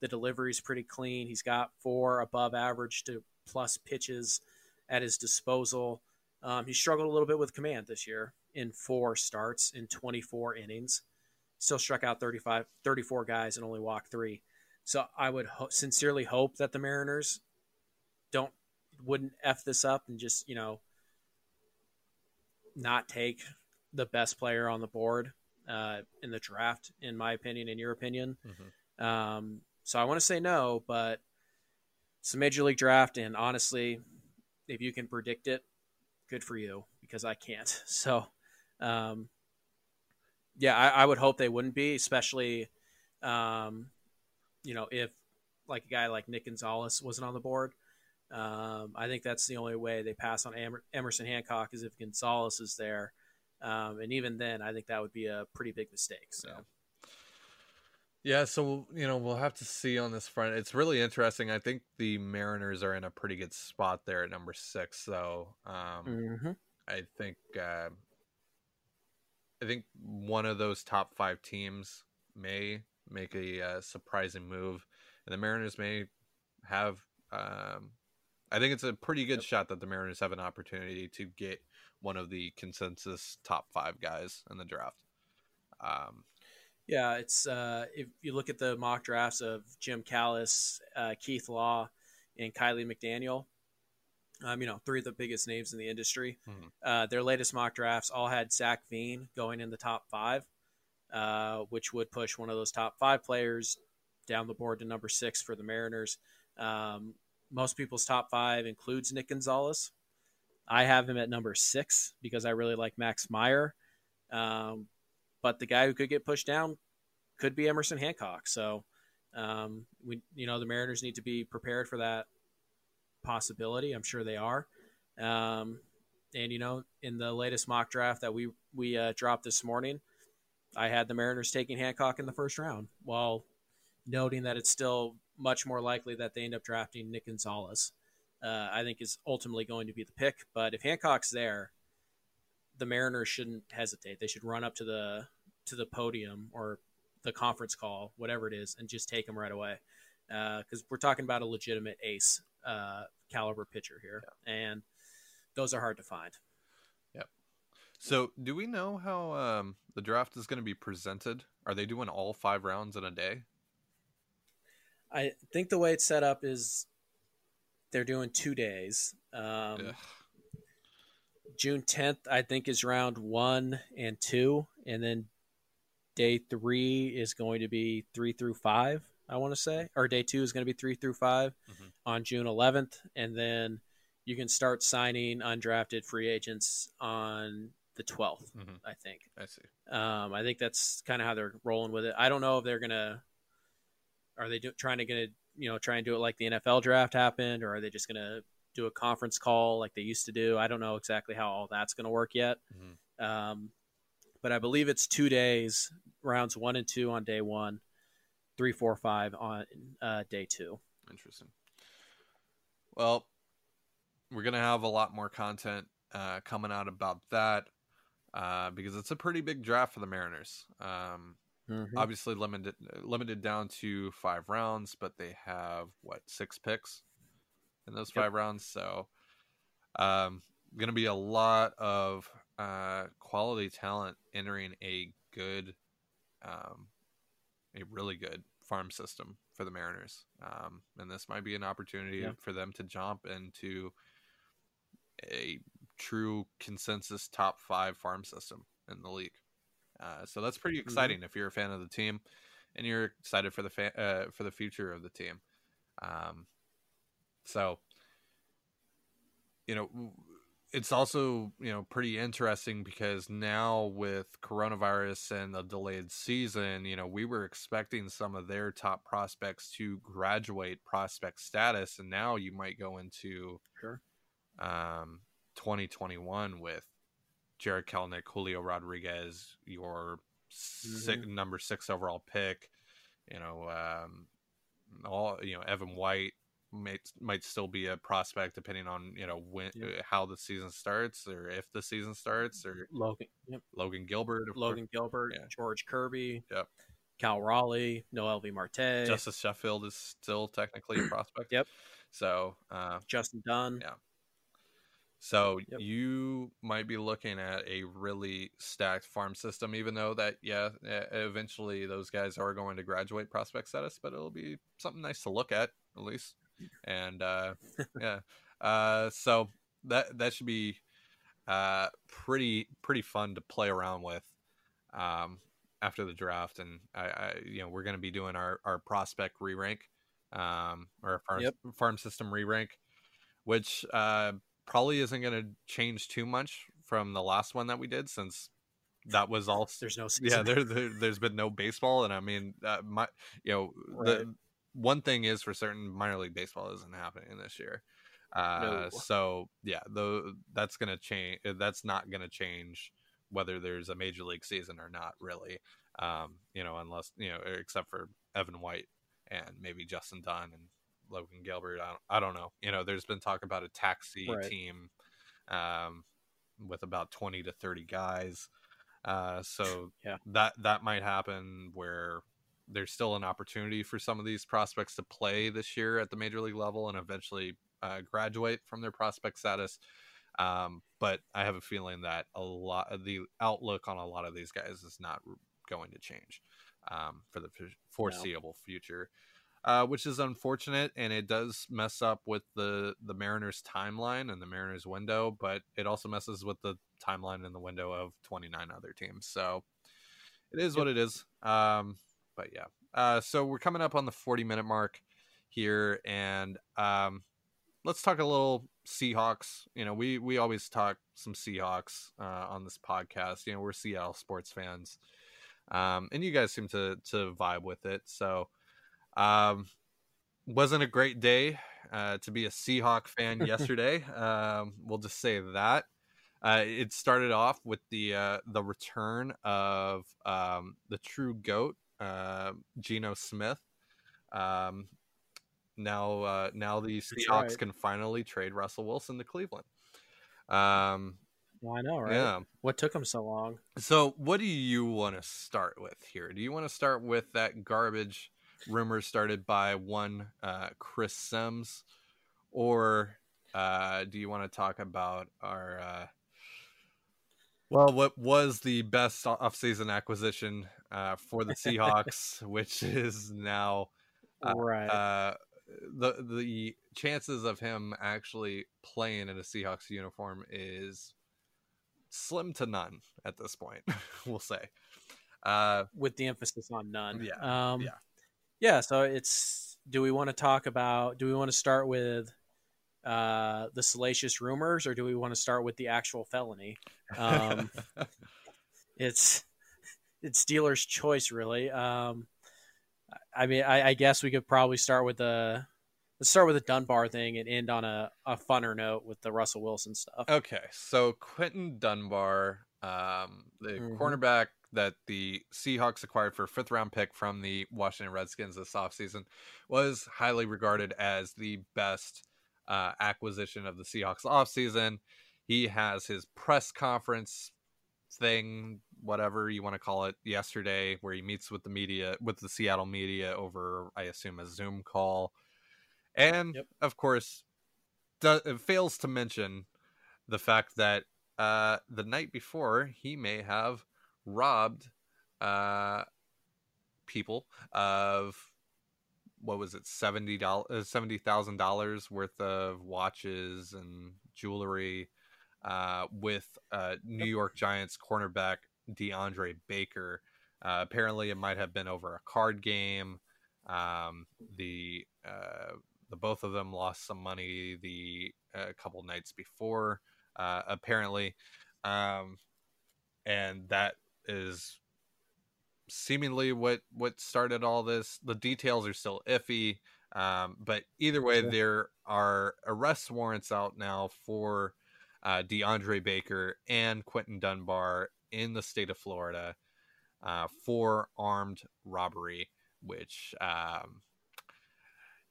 [SPEAKER 1] The delivery is pretty clean. He's got four above average to plus pitches at his disposal. Um, he struggled a little bit with command this year in four starts in 24 innings. Still struck out 35, 34 guys and only walked three. So I would ho- sincerely hope that the Mariners don't wouldn't f this up and just you know not take the best player on the board uh, in the draft, in my opinion, in your opinion. Mm-hmm. Um, so I want to say no, but it's a major league draft, and honestly, if you can predict it, good for you because I can't. So, um, yeah, I, I, would hope they wouldn't be, especially um, you know, if like a guy like Nick Gonzalez wasn't on the board, um, I think that's the only way they pass on Emerson Hancock is if Gonzalez is there. Um, and even then, I think that would be a pretty big mistake. So.
[SPEAKER 2] Yeah. Yeah, so you know we'll have to see on this front. It's really interesting. I think the Mariners are in a pretty good spot there at number six. So um, mm-hmm. I think uh, I think one of those top five teams may make a uh, surprising move, and the Mariners may have. Um, I think it's a pretty good shot that the Mariners have an opportunity to get one of the consensus top five guys in the draft. Um,
[SPEAKER 1] yeah, it's uh, if you look at the mock drafts of Jim Callis, uh, Keith Law, and Kiley McDaniel, Um, you know, three of the biggest names in the industry.
[SPEAKER 2] Mhm.
[SPEAKER 1] Uh, their latest mock drafts all had Zac Veen going in the top five, uh, which would push one of those top five players down the board to number six for the Mariners. Um, most people's top five includes Nick Gonzalez. I have him at number six because I really like Max Meyer. Um, but the guy who could get pushed down could be Emerson Hancock. So um, we, you know, the Mariners need to be prepared for that possibility. I'm sure they are. Um, and you know, in the latest mock draft that we we uh, dropped this morning, I had the Mariners taking Hancock in the first round, while noting that it's still much more likely that they end up drafting Nick Gonzalez. Uh, I think is ultimately going to be the pick. But if Hancock's there, the Mariners shouldn't hesitate. They should run up to the to the podium or the conference call, whatever it is, and just take him right away. Because we're talking about a legitimate ace uh, caliber pitcher here, and those are hard to find.
[SPEAKER 2] So, do we know how um, the draft is going to be presented? Are they doing all five rounds in a day?
[SPEAKER 1] I think the way it's set up is they're doing two days. Um, June 10th, I think, is round one and two. And then day three is going to be three through five, I want to say. Or day two is going to be three through 5
[SPEAKER 2] Mhm.
[SPEAKER 1] on June 11th. And then you can start signing undrafted free agents on the 12th,
[SPEAKER 2] Mhm.
[SPEAKER 1] I think.
[SPEAKER 2] I see.
[SPEAKER 1] Um, I think that's kind of how they're rolling with it. I don't know if they're gonna are they do, trying to gonna you know try and do it like the NFL draft happened, or are they just gonna do a conference call like they used to do? I don't know exactly how all that's gonna work yet.
[SPEAKER 2] Mhm.
[SPEAKER 1] Um, but I believe it's two days, rounds one and two on day one, three, four, five on uh, day two.
[SPEAKER 2] Interesting. Well, we're gonna have a lot more content uh, coming out about that uh, because it's a pretty big draft for the Mariners. Um, Obviously, limited limited down to five rounds, but they have what six picks in those
[SPEAKER 1] Yep.
[SPEAKER 2] five rounds. So, um, gonna be a lot of uh, quality talent entering a good, um, a really good farm system for the Mariners. Um, and this might be an opportunity
[SPEAKER 1] Yeah.
[SPEAKER 2] for them to jump into a true consensus top five farm system in the league. Uh, so that's pretty exciting if you're a fan of the team and you're excited for the fa- uh, for the future of the team. Um, so you know it's also you know pretty interesting because now with coronavirus and the delayed season you know we were expecting some of their top prospects to graduate prospect status and now you might go into
[SPEAKER 1] Sure.
[SPEAKER 2] um 2021 with Jarred Kelenic, Julio Rodriguez, your six, number six overall pick, you know, um, all you know, Evan White might might still be a prospect depending on you know when
[SPEAKER 1] Yeah.
[SPEAKER 2] how the season starts or if the season starts or
[SPEAKER 1] Logan, yep.
[SPEAKER 2] Logan Gilbert,
[SPEAKER 1] Logan Gilbert,
[SPEAKER 2] Yeah.
[SPEAKER 1] George Kirby,
[SPEAKER 2] Yep.
[SPEAKER 1] Cal Raleigh, Noelvi Marte,
[SPEAKER 2] course. Justus Sheffield is still technically a prospect.
[SPEAKER 1] Yep.
[SPEAKER 2] So uh,
[SPEAKER 1] Justin Dunn.
[SPEAKER 2] Yeah. So
[SPEAKER 1] Yep.
[SPEAKER 2] you might be looking at a really stacked farm system, even though that yeah, eventually those guys are going to graduate prospect status, but it'll be something nice to look at at least. And uh, yeah, uh, so that that should be uh, pretty pretty fun to play around with um, after the draft. And I, I you know we're going to be doing our our prospect re rank um, or our farm,
[SPEAKER 1] Yep.
[SPEAKER 2] farm system re rank, which uh, probably isn't going to change too much from the last one that we did since that was all
[SPEAKER 1] There's no
[SPEAKER 2] yeah
[SPEAKER 1] season.
[SPEAKER 2] there, there there's been no baseball and i mean uh, my you know
[SPEAKER 1] Right.
[SPEAKER 2] the one thing is for certain minor league baseball isn't happening this year uh
[SPEAKER 1] No.
[SPEAKER 2] so yeah though that's gonna change that's not gonna change whether there's a major league season or not really um you know unless you know except for evan white and maybe justin dunn and logan gilbert i don't, I don't know you know there's been talk about a taxi
[SPEAKER 1] Right.
[SPEAKER 2] team um with about 20 to 30 guys uh, so
[SPEAKER 1] Yeah.
[SPEAKER 2] that that might happen where there's still an opportunity for some of these prospects to play this year at the major league level and eventually uh, graduate from their prospect status. Um, but I have a feeling that a lot of the outlook on a lot of these guys is not going to change um, for the foreseeable future. Uh, which is unfortunate, and it does mess up with the the Mariners timeline and the Mariners window, but it also messes with the timeline and the window of 29 other teams. So it is what it is. Um, but yeah, uh, so we're coming up on the 40 minute mark here, and um, let's talk a little Seahawks. You know, we we always talk some Seahawks uh, on this podcast. You know, we're Seattle sports fans, um, and you guys seem to to vibe with it. So, um, wasn't a great day uh, to be a Seahawk fan yesterday. Um, we'll just say that. Uh, it started off with the uh, the return of um, the true goat, uh, Geno Smith. Um, now, uh, now the Seahawks right. can finally trade Russell Wilson to Cleveland. Um,
[SPEAKER 1] well, I know, right? Yeah. What took him so long?
[SPEAKER 2] So, what do you want to start with here? Do you want to start with that garbage rumor started by one uh, Chris Sims, or uh, do you want to talk about our uh, well, what was the best offseason acquisition uh, for the Seahawks, which is now uh, right. Uh, the the chances of him actually playing in a Seahawks uniform is slim to none at this point. we'll say,
[SPEAKER 1] uh, with the emphasis on none.
[SPEAKER 2] Yeah, um, yeah,
[SPEAKER 1] yeah. So it's. Do we want to talk about? Do we want to start with uh, the salacious rumors, or do we want to start with the actual felony? Um, it's it's dealer's choice, really. Um, I mean, I, I, guess we could probably start with the let's start with the Dunbar thing and end on a, a funner note with the Russell Wilson stuff.
[SPEAKER 2] Okay, so Quinton Dunbar, um, the mm-hmm. cornerback that the Seahawks acquired for a fifth round pick from the Washington Redskins this offseason, was highly regarded as the best uh, acquisition of the Seahawks offseason. He has his press conference thing, whatever you want to call it, yesterday, where he meets with the media, with the Seattle media over, I assume, a Zoom call. And yep. of course, it fails to mention the fact that uh, the night before he may have robbed uh, people of what was it seventy dollars uh, seventy thousand dollars worth of watches and jewelry uh, with uh, New York Giants cornerback DeAndre Baker. Uh, apparently, it might have been over a card game. Um, the uh, the both of them lost some money the a uh, couple nights before, apparently, um, and that is seemingly what what started all this. The details are still iffy, um, but either way, sure. there are arrest warrants out now for uh, DeAndre Baker and Quinton Dunbar in the state of Florida uh, for armed robbery, which um,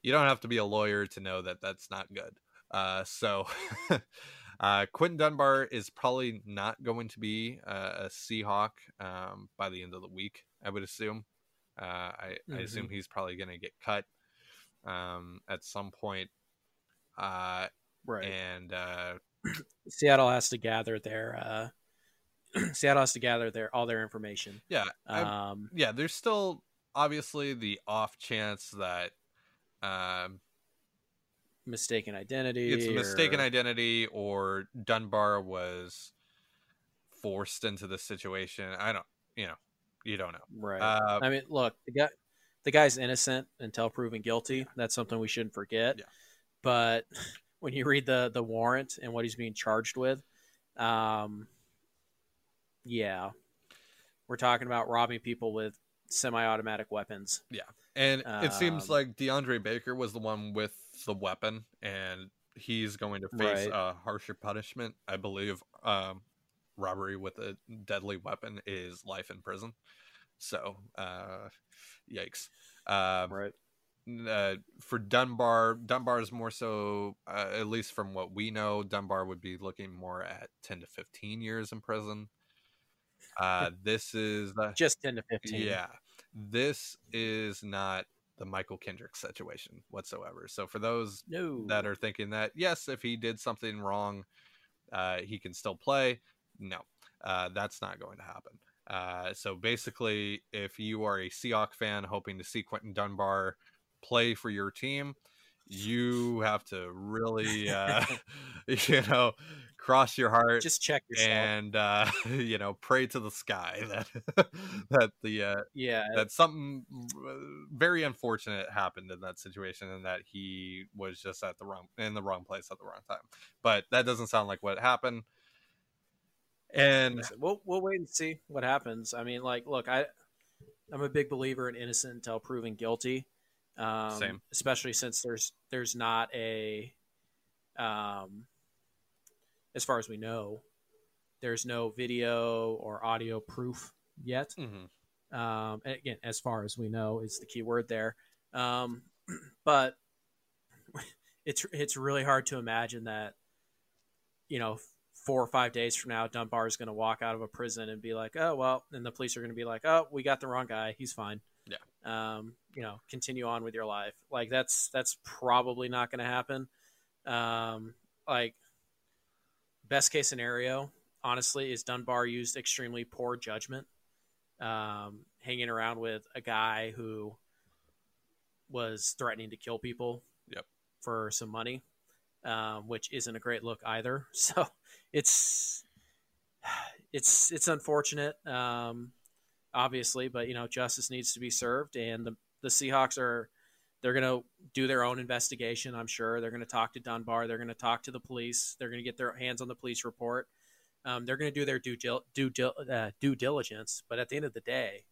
[SPEAKER 2] you don't have to be a lawyer to know that that's not good. Uh, so Uh, Quinton Dunbar is probably not going to be uh, a Seahawk um, by the end of the week. I would assume. Uh, I, mm-hmm. I, assume he's probably going to get cut um, at some point. Uh,
[SPEAKER 1] right.
[SPEAKER 2] And uh,
[SPEAKER 1] Seattle has to gather their uh, Seattle has to gather their all their information.
[SPEAKER 2] Yeah. Um, yeah. There's still obviously the off chance that um,
[SPEAKER 1] mistaken identity.
[SPEAKER 2] It's a mistaken identity, or Dunbar was forced into the situation. I don't, you know, you don't know.
[SPEAKER 1] Right. Uh, I mean, look, the guy, the guy's innocent until proven guilty. That's something we shouldn't forget.
[SPEAKER 2] Yeah.
[SPEAKER 1] But when you read the the warrant and what he's being charged with, um, yeah, we're talking about robbing people with semi-automatic weapons.
[SPEAKER 2] Yeah, and um, it seems um, like DeAndre Baker was the one with the weapon, and he's going to face right. a harsher punishment. I believe um, robbery with a deadly weapon is life in prison. So, uh, yikes. Uh,
[SPEAKER 1] right.
[SPEAKER 2] Uh, for Dunbar, Dunbar is more so, uh, at least from what we know, Dunbar would be looking more at 10 to 15 years in prison. Uh, this is
[SPEAKER 1] just 10 to 15.
[SPEAKER 2] Yeah. This is not the Mychal Kendrick situation whatsoever. So for those
[SPEAKER 1] no.
[SPEAKER 2] that are thinking that yes, if he did something wrong, uh, he can still play. No, uh, that's not going to happen. Uh, so basically, if you are a Seahawk fan hoping to see Quinton Dunbar play for your team, you have to really, uh, you know, cross your heart
[SPEAKER 1] Just check yourself.
[SPEAKER 2] and uh, you know pray to the sky that that the uh,
[SPEAKER 1] yeah,
[SPEAKER 2] that something uh, very unfortunate happened in that situation and that he was just at the wrong in the wrong place at the wrong time. But that doesn't sound like what happened. And
[SPEAKER 1] we'll we'll wait and see what happens. I mean, like, look, I I'm a big believer in innocent until proven guilty. Um,
[SPEAKER 2] Same.
[SPEAKER 1] Especially since there's there's not a, um, as far as we know, there's no video or audio proof yet.
[SPEAKER 2] mhm,
[SPEAKER 1] Um, and again, as far as we know, is the key word there. Um, but it's it's really hard to imagine that, you know, four or five days from now, Dunbar is going to walk out of a prison and be like, "Oh well," and the police are going to be like, "Oh, we got the wrong guy. He's fine."
[SPEAKER 2] Yeah.
[SPEAKER 1] Um, you know, continue on with your life. Like that's that's probably not going to happen. Um, like best case scenario, honestly, is Dunbar used extremely poor judgment um, hanging around with a guy who was threatening to kill people
[SPEAKER 2] Yep.
[SPEAKER 1] for some money, um, which isn't a great look either. So it's it's it's unfortunate, um, obviously, but you know justice needs to be served, and the the Seahawks are they're going to do their own investigation. I'm sure they're going to talk to Dunbar. They're going to talk to the police. They're going to get their hands on the police report. Um, they're going to do their due due uh, due diligence. But at the end of the day,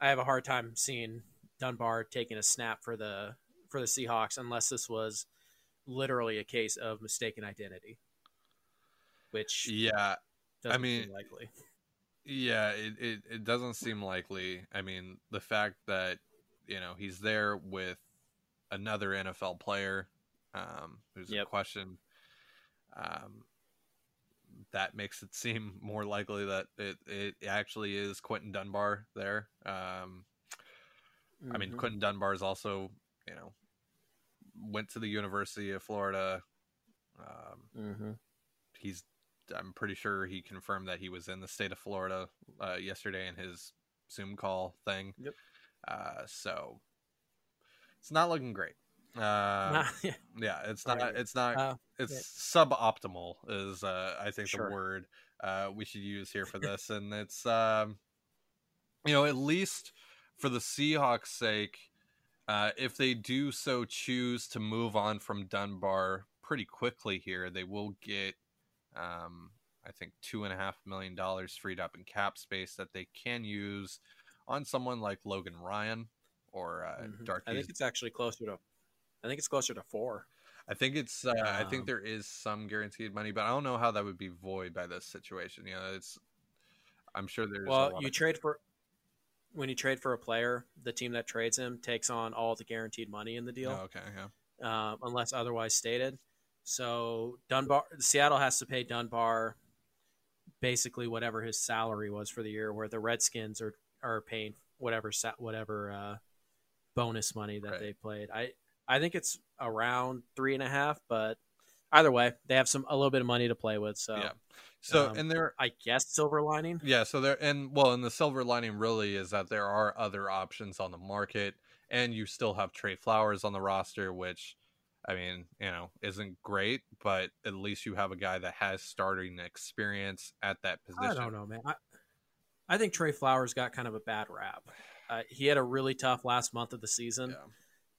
[SPEAKER 1] I have a hard time seeing Dunbar taking a snap for the for the Seahawks unless this was literally a case of mistaken identity, which
[SPEAKER 2] yeah,
[SPEAKER 1] doesn't
[SPEAKER 2] mean-
[SPEAKER 1] seem likely.
[SPEAKER 2] yeah, it, it it doesn't seem likely. I mean, the fact that you know he's there with another NFL player um, who's in
[SPEAKER 1] Yep.
[SPEAKER 2] question. Um, that makes it seem more likely that it, it actually is Quinton Dunbar there. Um, I mean,
[SPEAKER 1] Mhm.
[SPEAKER 2] Quinton Dunbar is also, you know, went to the University of Florida. Um,
[SPEAKER 1] Mhm.
[SPEAKER 2] he's, I'm pretty sure he confirmed that he was in the state of Florida uh, yesterday in his Zoom call thing.
[SPEAKER 1] Yep.
[SPEAKER 2] Uh, so it's not looking great. Uh,
[SPEAKER 1] Nah, yeah.
[SPEAKER 2] yeah, it's not.
[SPEAKER 1] Right.
[SPEAKER 2] It's not.
[SPEAKER 1] Uh,
[SPEAKER 2] it's
[SPEAKER 1] yeah.
[SPEAKER 2] suboptimal is uh, I think
[SPEAKER 1] Sure.
[SPEAKER 2] the word uh, we should use here for this, and it's um, you know at least for the Seahawks' sake, uh, if they do so choose to move on from Dunbar pretty quickly here, they will get um, I think two and a half million dollars freed up in cap space that they can use on someone like Logan Ryan or uh,
[SPEAKER 1] Mhm.
[SPEAKER 2] Dark.
[SPEAKER 1] I think it's actually closer to. I think it's closer to four.
[SPEAKER 2] I think it's. Uh, I think
[SPEAKER 1] Um,
[SPEAKER 2] there is some guaranteed money, but I don't know how that would be void by this situation. You know, it's. I'm sure there's. a
[SPEAKER 1] Well, you
[SPEAKER 2] of-
[SPEAKER 1] trade for when you trade for a player, the team that trades him takes on all the guaranteed money in the deal,
[SPEAKER 2] Oh, okay, yeah,
[SPEAKER 1] um, unless otherwise stated. So Dunbar, Seattle has to pay Dunbar basically whatever his salary was for the year, where the Redskins are are paying whatever set whatever uh, bonus money that
[SPEAKER 2] Right.
[SPEAKER 1] they played. I I think it's around three and a half, but either way, they have some a little bit of money to play with. So
[SPEAKER 2] yeah. So
[SPEAKER 1] um,
[SPEAKER 2] and there,
[SPEAKER 1] I guess silver lining.
[SPEAKER 2] yeah. So there, and well, and the silver lining really is that there are other options on the market, and you still have Tre Flowers on the roster, which. I mean, you know, isn't great, but at least you have a guy that has starting experience at that position.
[SPEAKER 1] I don't know, man. I, I think Tre Flowers got kind of a bad rap. Uh, he had a really tough last month of the season,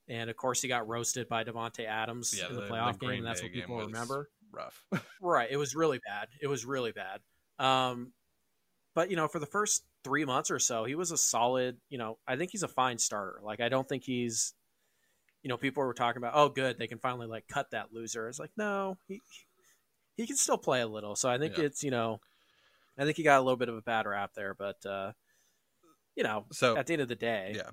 [SPEAKER 2] Yeah,
[SPEAKER 1] and of course, he got roasted by Davante Adams
[SPEAKER 2] Yeah,
[SPEAKER 1] in the,
[SPEAKER 2] the- the
[SPEAKER 1] playoff game, and that's
[SPEAKER 2] Bay
[SPEAKER 1] what people remember.
[SPEAKER 2] rough.
[SPEAKER 1] Right? It was really bad. It was really bad. Um, but you know, for the first three months or so, he was a solid. You know, I think he's a fine starter. Like, I don't think he's. You know, people were talking about, oh, good, they can finally like cut that loser. It's like, no, he he can still play a little. So I think
[SPEAKER 2] Yeah.
[SPEAKER 1] it's you know, I think he got a little bit of a bad rap there, but uh, you know,
[SPEAKER 2] so
[SPEAKER 1] at the end of the day,
[SPEAKER 2] Yeah.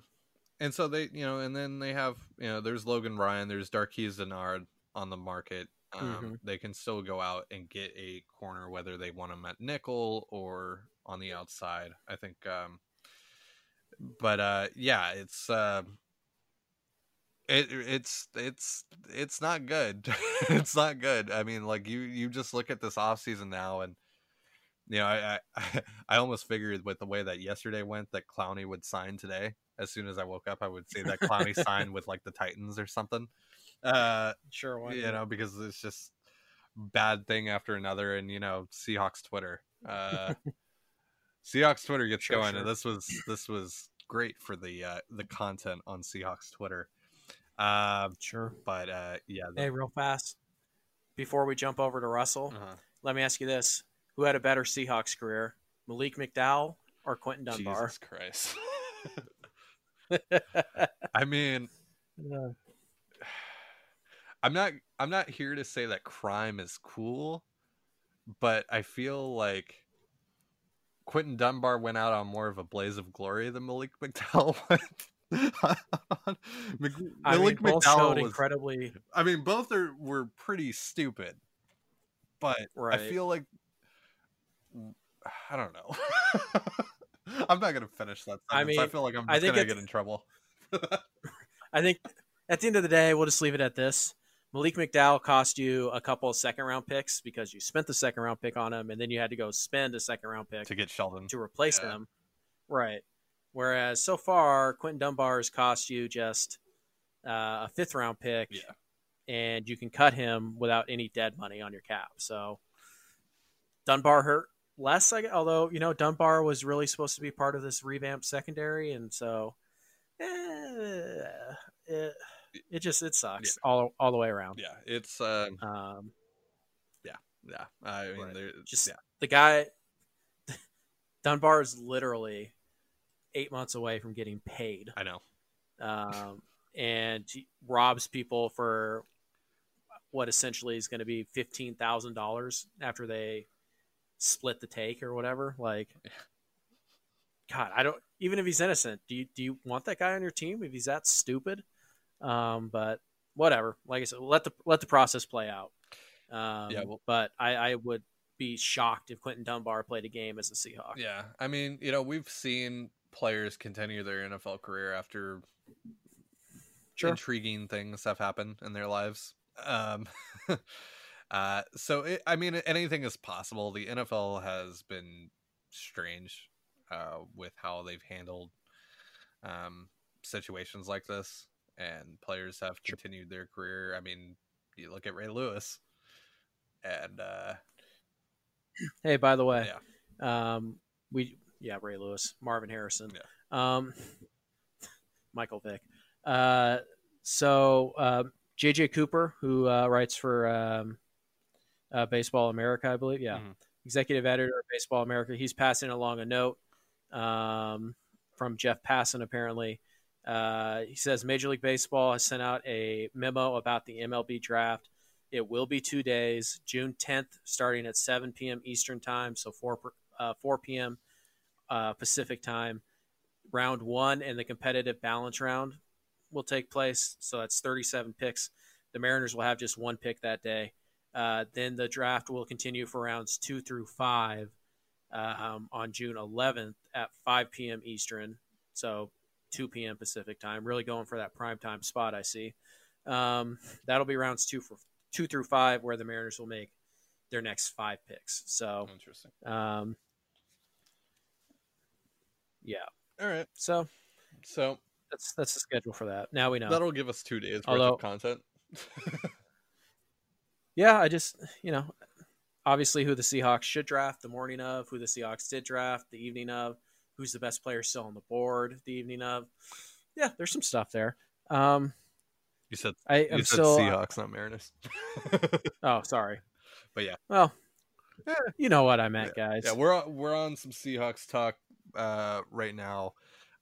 [SPEAKER 2] And so they, you know, and then they have, you know, there's Logan Ryan, there's Darqueze Dennard on the market. Um,
[SPEAKER 1] Mhm.
[SPEAKER 2] They can still go out and get a corner, whether they want him at nickel or on the outside. I think, um, but uh, yeah, it's uh, it it's it's it's not good. it's not good. I mean, like you you just look at this off season now, and you know, I, I I almost figured with the way that yesterday went that Clowney would sign today. As soon as I woke up, I would see that Clowney signed with like the Titans or something. Uh,
[SPEAKER 1] Sure, why
[SPEAKER 2] you know, because it's just bad thing after another, and you know, Seahawks Twitter. Uh, Seahawks Twitter gets
[SPEAKER 1] Sure,
[SPEAKER 2] going,
[SPEAKER 1] sure.
[SPEAKER 2] and this was this was great for the uh, the content on Seahawks Twitter. Um,
[SPEAKER 1] Sure.
[SPEAKER 2] but uh, yeah, the,
[SPEAKER 1] Hey, real fast, before we jump over to Russell,
[SPEAKER 2] uh-huh.
[SPEAKER 1] let me ask you this: Who had a better Seahawks career, Malik McDowell or Quinton Dunbar?
[SPEAKER 2] Jesus Christ. I mean,
[SPEAKER 1] Yeah.
[SPEAKER 2] I'm not I'm not here to say that crime is cool, but I feel like Quinton Dunbar went out on more of a blaze of glory than Malik McDowell went. Mc-
[SPEAKER 1] I mean,
[SPEAKER 2] Malik
[SPEAKER 1] both
[SPEAKER 2] McDowell was
[SPEAKER 1] incredibly.
[SPEAKER 2] I mean, both are were pretty stupid, but I feel like I don't know. I'm not gonna finish that. Sentence.
[SPEAKER 1] I
[SPEAKER 2] I feel like I'm just gonna get in trouble.
[SPEAKER 1] I think at the end of the day, we'll just leave it at this. Malik McDowell cost you a couple of second round picks because you spent the second round pick on him, and then you had to go spend a second round pick
[SPEAKER 2] to get Sheldon.
[SPEAKER 1] to replace
[SPEAKER 2] Yeah.
[SPEAKER 1] him. Right. Whereas so far, Quinton Dunbar has cost you just uh, a fifth round pick,
[SPEAKER 2] Yeah.
[SPEAKER 1] and you can cut him without any dead money on your cap. So Dunbar hurt less, I, although you know Dunbar was really supposed to be part of this revamped secondary, and so eh, it, it just it sucks all all the way around.
[SPEAKER 2] Yeah, it's um,
[SPEAKER 1] Um,
[SPEAKER 2] yeah. I mean, there,
[SPEAKER 1] just
[SPEAKER 2] yeah,
[SPEAKER 1] the guy Dunbar is literally eight months away from getting paid,
[SPEAKER 2] I know.
[SPEAKER 1] um, and he robs people for what essentially is going to be fifteen thousand dollars after they split the take or whatever. Like, God, I don't. Even if he's innocent, do you do you want that guy on your team if he's that stupid? Um, but whatever. Like I said, let the let the process play out. Um,
[SPEAKER 2] Yeah, well-
[SPEAKER 1] but I, I would be shocked if Quinton Dunbar played a game as a Seahawk.
[SPEAKER 2] Yeah, I mean, you know, we've seen players continue their NFL career after
[SPEAKER 1] Sure.
[SPEAKER 2] intriguing things have happened in their lives. Um, uh, so it, I mean, anything is possible. The NFL has been strange uh, with how they've handled um, situations like this, and players have
[SPEAKER 1] Sure.
[SPEAKER 2] continued their career. I mean, you look at Ray Lewis, and uh,
[SPEAKER 1] Hey, by the way,
[SPEAKER 2] yeah,
[SPEAKER 1] um, we yeah Ray Lewis, Marvin Harrison, um, Michael Vick. Uh, so uh, JJ Cooper, who uh, writes for um, uh, Baseball America, I believe, yeah,
[SPEAKER 2] Mhm.
[SPEAKER 1] executive editor of Baseball America. He's passing along a note um, from Jeff Passan. Apparently, uh, he says Major League Baseball has sent out a memo about the MLB draft. It will be two days, June 10th, starting at 7 p.m. Eastern Time, so 4, uh, 4 p.m. Uh, Pacific Time. Round one and the competitive balance round will take place. So that's 37 picks. The Mariners will have just one pick that day. Uh, then the draft will continue for rounds two through five um, on June 11th at 5 p.m. Eastern. So 2 p.m. Pacific time. Really going for that prime time spot, I see. Um, that'll be rounds two for two through five, where the Mariners will make their next five picks. So,
[SPEAKER 2] interesting.
[SPEAKER 1] um, yeah.
[SPEAKER 2] All right,
[SPEAKER 1] So
[SPEAKER 2] so
[SPEAKER 1] that's that's the schedule for that. Now we know.
[SPEAKER 2] that'll give us two days worth
[SPEAKER 1] Although-
[SPEAKER 2] of content.
[SPEAKER 1] yeah, I just you know, obviously who the Seahawks should draft the morning of, who the Seahawks did draft the evening of, who's the best player still on the board the evening of. Yeah, there's some stuff there. Um,
[SPEAKER 2] you said
[SPEAKER 1] I
[SPEAKER 2] you
[SPEAKER 1] am
[SPEAKER 2] said
[SPEAKER 1] still.
[SPEAKER 2] Seahawks, not Mariners.
[SPEAKER 1] Oh, sorry.
[SPEAKER 2] But yeah.
[SPEAKER 1] Well,
[SPEAKER 2] Yeah.
[SPEAKER 1] you know what I meant, guys.
[SPEAKER 2] yeah, we're on, we're on some Seahawks talk uh, right now,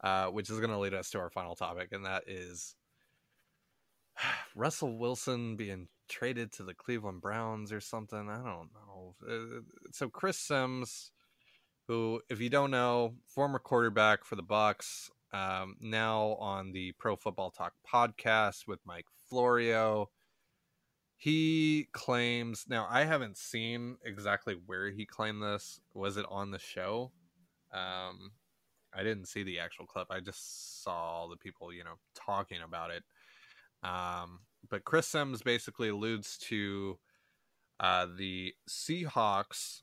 [SPEAKER 2] uh, which is going to lead us to our final topic, and that is Russell Wilson being traded to the Cleveland Browns or something. I don't know. Uh, so Chris Sims, who, if you don't know, former quarterback for the Bucs, um, now on the Pro Football Talk podcast with Mike Florio. He claims now I haven't seen exactly where he claimed this. Was it on the show? Um, I didn't see the actual clip. I just saw the people, you know, talking about it. Um, but Chris Sims basically alludes to uh, the Seahawks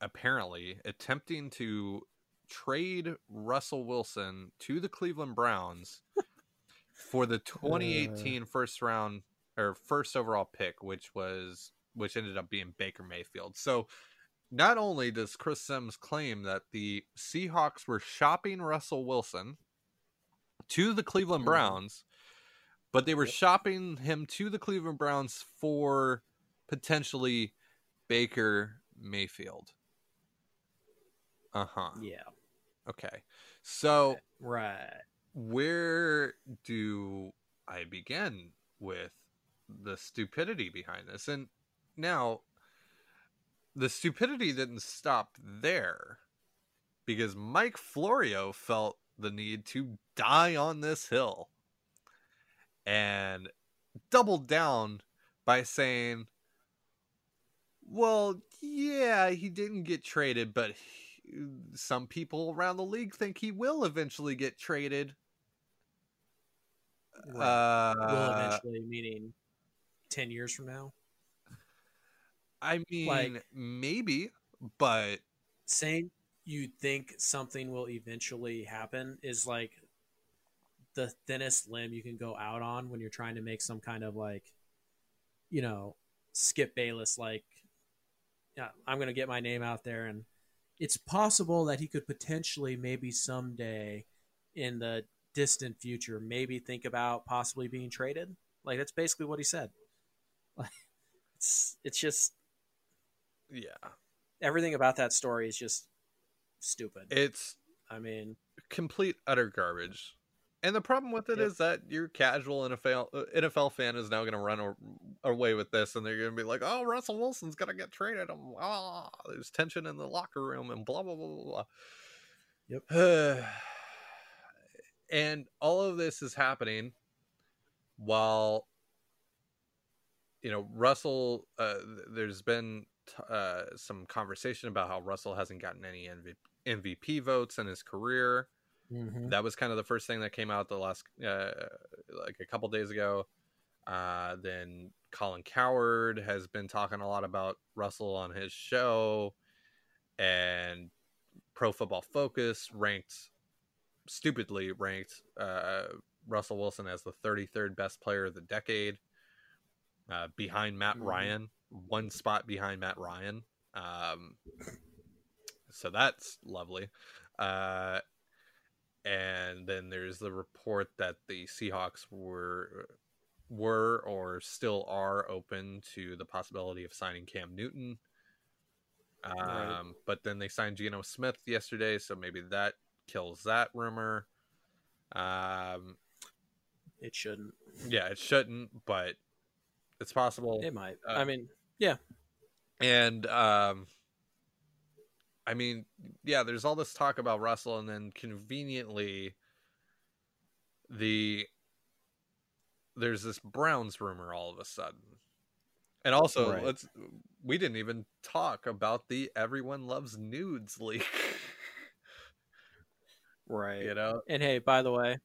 [SPEAKER 2] apparently attempting to trade Russell Wilson to the Cleveland Browns for the 2018 first round or first overall pick, which was which ended up being Baker Mayfield. So not only does Chris Sims claim that the Seahawks were shopping Russell Wilson to the Cleveland
[SPEAKER 1] Mhm.
[SPEAKER 2] Browns, but they were shopping him to the Cleveland Browns for potentially Baker Mayfield. Uh huh.
[SPEAKER 1] Yeah.
[SPEAKER 2] Okay. So
[SPEAKER 1] Right.
[SPEAKER 2] where do I begin with the stupidity behind this? And now, the stupidity didn't stop there because Mike Florio felt the need to die on this hill and doubled down by saying, well, yeah, he didn't get traded, but he- some people around the league think he will eventually get traded.
[SPEAKER 1] right. Will
[SPEAKER 2] Uh,
[SPEAKER 1] eventually, meaning ten years from now.
[SPEAKER 2] I mean,
[SPEAKER 1] like-
[SPEAKER 2] maybe, but
[SPEAKER 1] saying you think something will eventually happen is like the thinnest limb you can go out on when you're trying to make some kind of like you know skip bayless like yeah i'm gonna get my name out there. And it's possible that he could potentially maybe someday in the distant future maybe think about possibly being traded. Like that's basically what he said. Like it's it's just
[SPEAKER 2] yeah,
[SPEAKER 1] everything about that story is just stupid.
[SPEAKER 2] It's
[SPEAKER 1] I mean,
[SPEAKER 2] complete utter garbage. And the problem with it is
[SPEAKER 1] Yep.
[SPEAKER 2] that your casual NFL uh, NFL fan is now going to run a- away with this, and they're going to be like, "Oh, Russell Wilson's going to get traded." Ah, there's tension in the locker room, and blah blah blah blah. blah.
[SPEAKER 1] Yep.
[SPEAKER 2] and all of this is happening while you know Russell. Uh, there's been t- uh, some conversation about how Russell hasn't gotten any MVP votes in his career.
[SPEAKER 1] Mhm.
[SPEAKER 2] That was kind of the first thing that came out the last, uh, like a couple days ago. Uh, then Colin Cowherd has been talking a lot about Russell on his show, and Pro Football Focus ranked, stupidly ranked uh, Russell Wilson as the 33rd best player of the decade, uh, behind Matt
[SPEAKER 1] Mhm.
[SPEAKER 2] Ryan, one spot behind Matt Ryan. Um, so that's lovely. Uh, and then there's the report that the Seahawks were were or still are open to the possibility of signing Cam Newton. Um,
[SPEAKER 1] Right.
[SPEAKER 2] but then they signed Geno Smith yesterday, so maybe that kills that rumor. Um,
[SPEAKER 1] it shouldn't.
[SPEAKER 2] yeah, it shouldn't, but it's possible.
[SPEAKER 1] It might.
[SPEAKER 2] uh,
[SPEAKER 1] I mean, yeah.
[SPEAKER 2] And um I mean, yeah, there's all this talk about Russell and then conveniently the there's this Browns rumor all of a sudden. And also,
[SPEAKER 1] Right.
[SPEAKER 2] let's we didn't even talk about the everyone loves nudes leak.
[SPEAKER 1] right.
[SPEAKER 2] you know?
[SPEAKER 1] And hey, by the way,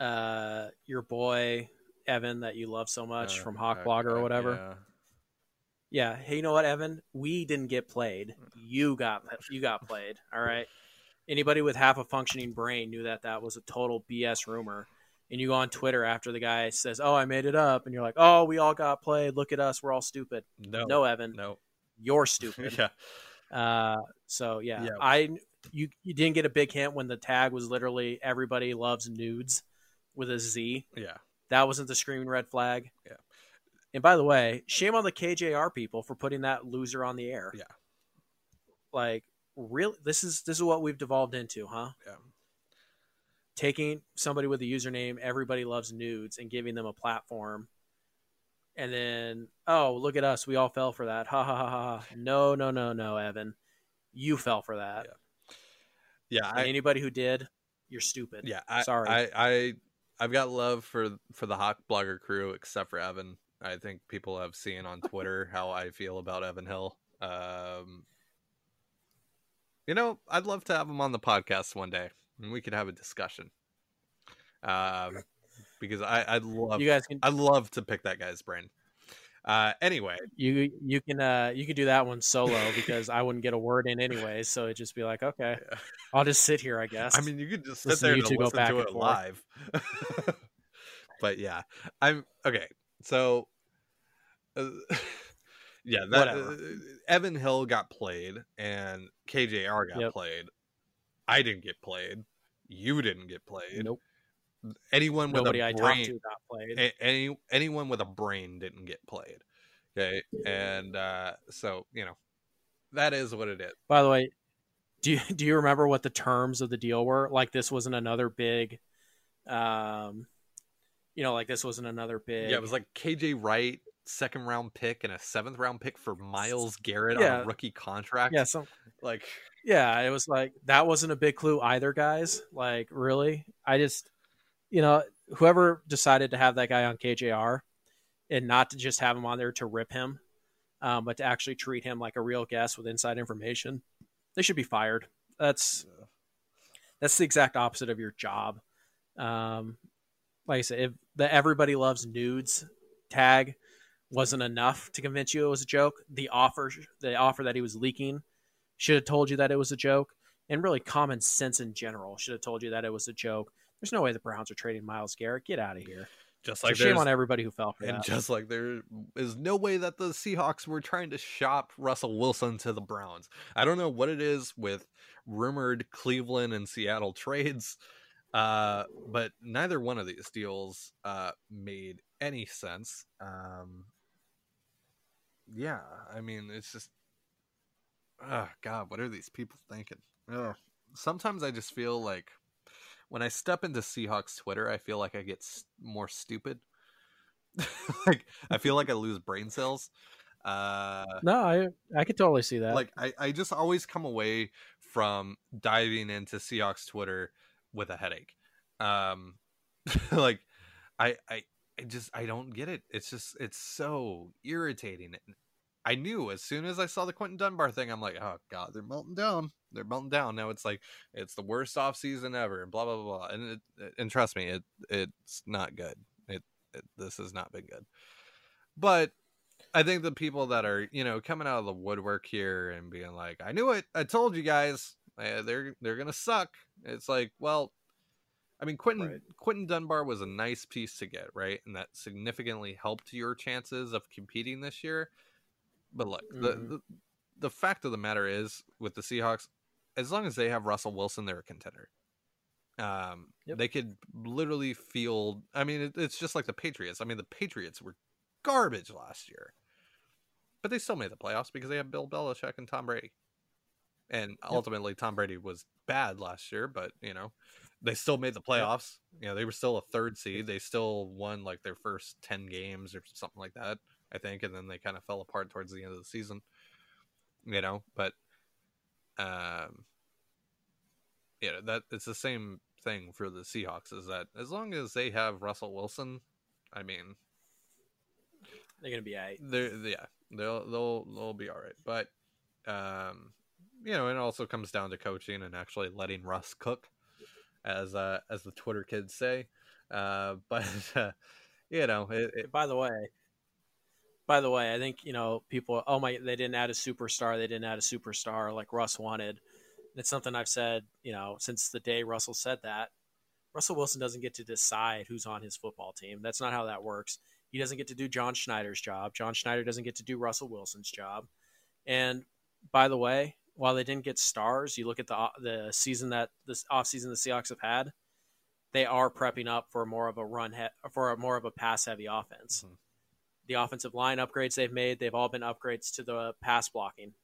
[SPEAKER 1] uh, your boy Evan that you love so much
[SPEAKER 2] Uh,
[SPEAKER 1] from Hawk Blogger or whatever.
[SPEAKER 2] yeah.
[SPEAKER 1] Yeah. Hey, you know what, Evan? We didn't get played. You got you got played. All right. Anybody with half a functioning brain knew that that was a total BS rumor. And you go on Twitter after the guy says, "Oh, I made it up," and you're like, "Oh, we all got played. Look at us. We're all stupid."
[SPEAKER 2] No.
[SPEAKER 1] No, Evan,
[SPEAKER 2] No.
[SPEAKER 1] you're stupid.
[SPEAKER 2] yeah.
[SPEAKER 1] Uh, so yeah,
[SPEAKER 2] Yeah.
[SPEAKER 1] I you you didn't get a big hint when the tag was literally everybody loves nudes with a Z.
[SPEAKER 2] Yeah.
[SPEAKER 1] That wasn't the screaming red flag.
[SPEAKER 2] Yeah.
[SPEAKER 1] And by the way, shame on the KJR people for putting that loser on the air.
[SPEAKER 2] Yeah.
[SPEAKER 1] Like, really This is this is what we've devolved into, huh?
[SPEAKER 2] Yeah.
[SPEAKER 1] Taking somebody with a username "Everybody Loves Nudes" and giving them a platform, and then oh look at us, we all fell for that. Ha ha ha ha. No no no no, Evan, you fell for that.
[SPEAKER 2] Yeah,
[SPEAKER 1] And
[SPEAKER 2] I,
[SPEAKER 1] anybody who did, you're stupid.
[SPEAKER 2] yeah I,
[SPEAKER 1] Sorry.
[SPEAKER 2] I, I i've got love for for the hawk blogger crew except for evan i think people have seen on twitter how i feel about evan hill um you know i'd love to have him on the podcast one day and we could have a discussion um because i i'd love
[SPEAKER 1] You guys can
[SPEAKER 2] i love to pick that guy's brain Uh, anyway,
[SPEAKER 1] you you can uh you can do that one solo because I wouldn't get a word in anyway, so it'd just be like, okay,
[SPEAKER 2] yeah.
[SPEAKER 1] I'll just sit here, I guess.
[SPEAKER 2] I mean, you could just sit
[SPEAKER 1] Listen
[SPEAKER 2] there and
[SPEAKER 1] two go
[SPEAKER 2] listen
[SPEAKER 1] back
[SPEAKER 2] to it live. but yeah, I'm okay. So, uh, yeah, that uh. Evan Hill got played and KJR got
[SPEAKER 1] Yep.
[SPEAKER 2] played. I didn't get played. You didn't get played.
[SPEAKER 1] nope,
[SPEAKER 2] Anyone with
[SPEAKER 1] nobody
[SPEAKER 2] a
[SPEAKER 1] I
[SPEAKER 2] brain,
[SPEAKER 1] to got played.
[SPEAKER 2] a- any anyone with a brain didn't get played. Okay, and uh, so you know that is what it is.
[SPEAKER 1] By the way, do you do you remember what the terms of the deal were? Like this wasn't another big, um, you know, like this wasn't another big.
[SPEAKER 2] Yeah, it was like KJ Wright, second round pick, and a seventh round pick for Myles Garrett on a rookie contract.
[SPEAKER 1] yeah, some
[SPEAKER 2] like
[SPEAKER 1] yeah. It was like that wasn't a big clue either, guys. Like really, I just, you know, whoever decided to have that guy on KJR, and not to just have him on there to rip him, um, but to actually treat him like a real guest with inside information, they should be fired. That's that's the exact opposite of your job. Um, like I said, if the everybody loves nudes tag wasn't enough to convince you it was a joke, the offer the offer that he was leaking should have told you that it was a joke, and really common sense in general should have told you that it was a joke. There's no way the Browns are trading Myles Garrett. Get out of here.
[SPEAKER 2] just
[SPEAKER 1] So
[SPEAKER 2] like
[SPEAKER 1] shame on everybody who fell for that.
[SPEAKER 2] and
[SPEAKER 1] that.
[SPEAKER 2] just like there is no way that the Seahawks were trying to shop Russell Wilson to the Browns. I don't know what it is with rumored Cleveland and Seattle trades, uh, but neither one of these deals uh, made any sense. Um, yeah, I mean, it's just, oh God, what are these people thinking? Ugh. Sometimes I just feel like when I step into Seahawks Twitter, I feel like I get more stupid. like I feel like I lose brain cells. Uh,
[SPEAKER 1] no, I I could totally see that.
[SPEAKER 2] like I, I just always come away from diving into Seahawks Twitter with a headache. Um, like I, I, I just I don't get it. It's just it's so irritating. I knew as soon as I saw the Quinton Dunbar thing, I'm like, oh god, they're melting down. They're melting down. Now it's like it's the worst off season ever, and blah blah blah. blah. And it, and trust me, it it's not good. It, it this has not been good. But I think the people that are you know coming out of the woodwork here and being like, I knew it. I told you guys. Uh, they're they're gonna suck. It's like, well, I mean, Quinton
[SPEAKER 1] Right.
[SPEAKER 2] Quinton Dunbar was a nice piece to get, right, and that significantly helped your chances of competing this year. But look, the,
[SPEAKER 1] Mhm.
[SPEAKER 2] the the fact of the matter is, with the Seahawks, as long as they have Russell Wilson, they're a contender. Um,
[SPEAKER 1] Yep.
[SPEAKER 2] they could literally field. I mean, it, it's just like the Patriots. I mean, the Patriots were garbage last year, but they still made the playoffs because they have Bill Belichick and Tom Brady. And ultimately, Tom Brady was bad last year, but you know, they still made the playoffs. You know, they were still a third seed. They still won like their first ten games or something like that, I think, and then they kind of fell apart towards the end of the season. You know, but um, you know that it's the same thing for the Seahawks. Is that as long as they have Russell Wilson, I mean,
[SPEAKER 1] They're gonna be a
[SPEAKER 2] they're yeah they'll they'll they'll be all right but um you know it also comes down to coaching and actually letting russ cook as uh as the twitter kids say uh but uh, you know it, it,
[SPEAKER 1] By the way, by the way, I think you know people. Oh my, they didn't add a superstar. They didn't add a superstar like Russ wanted. It's something I've said, you know, since the day Russell said that. Russell Wilson doesn't get to decide who's on his football team. That's not how that works. He doesn't get to do John Schneider's job. John Schneider doesn't get to do Russell Wilson's job. And by the way, while they didn't get stars, you look at the the season that this offseason the Seahawks have had, they are prepping up for more of a run he- for a more of a pass heavy offense.
[SPEAKER 2] Mhm.
[SPEAKER 1] The offensive line upgrades they've made, they've all been upgrades to the pass blocking.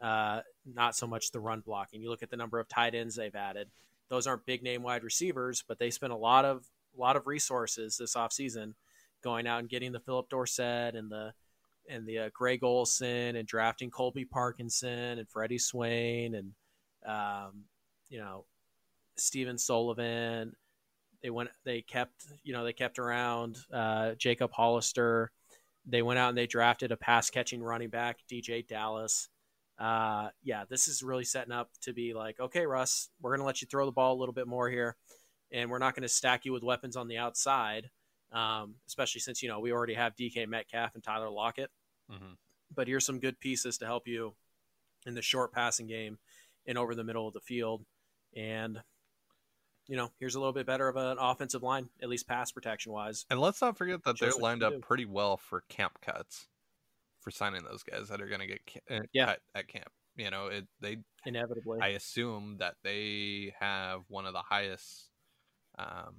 [SPEAKER 1] Uh, not so much the run blocking. You look at the number of tight ends they've added. Those aren't big name wide receivers, but they spent a lot of a lot of resources this offseason going out and getting the Phillip Dorsett and the and the uh, Greg Olsen and drafting Colby Parkinson and Freddie Swain and um, you know Stephen Sullivan. They went. They kept. You know. They kept around uh, Jacob Hollister. They went out and they drafted a pass catching running back, DeeJay Dallas. Uh, yeah, this is really setting up to be like, okay, Russ, we're going to let you throw the ball a little bit more here, and we're not going to stack you with weapons on the outside. um, especially since you know we already have DK Metcalf and Tyler Lockett.
[SPEAKER 2] Mm-hmm.
[SPEAKER 1] But here's some good pieces to help you in the short passing game and over the middle of the field. And you know, here's a little bit better of an offensive line, at least pass protection wise.
[SPEAKER 2] And let's not forget that they're lined up
[SPEAKER 1] do.
[SPEAKER 2] pretty well for camp cuts for signing those guys that are going to get ca- uh,
[SPEAKER 1] Yeah.
[SPEAKER 2] cut at camp. You know, it they
[SPEAKER 1] Inevitably,
[SPEAKER 2] I assume that they have one of the highest um,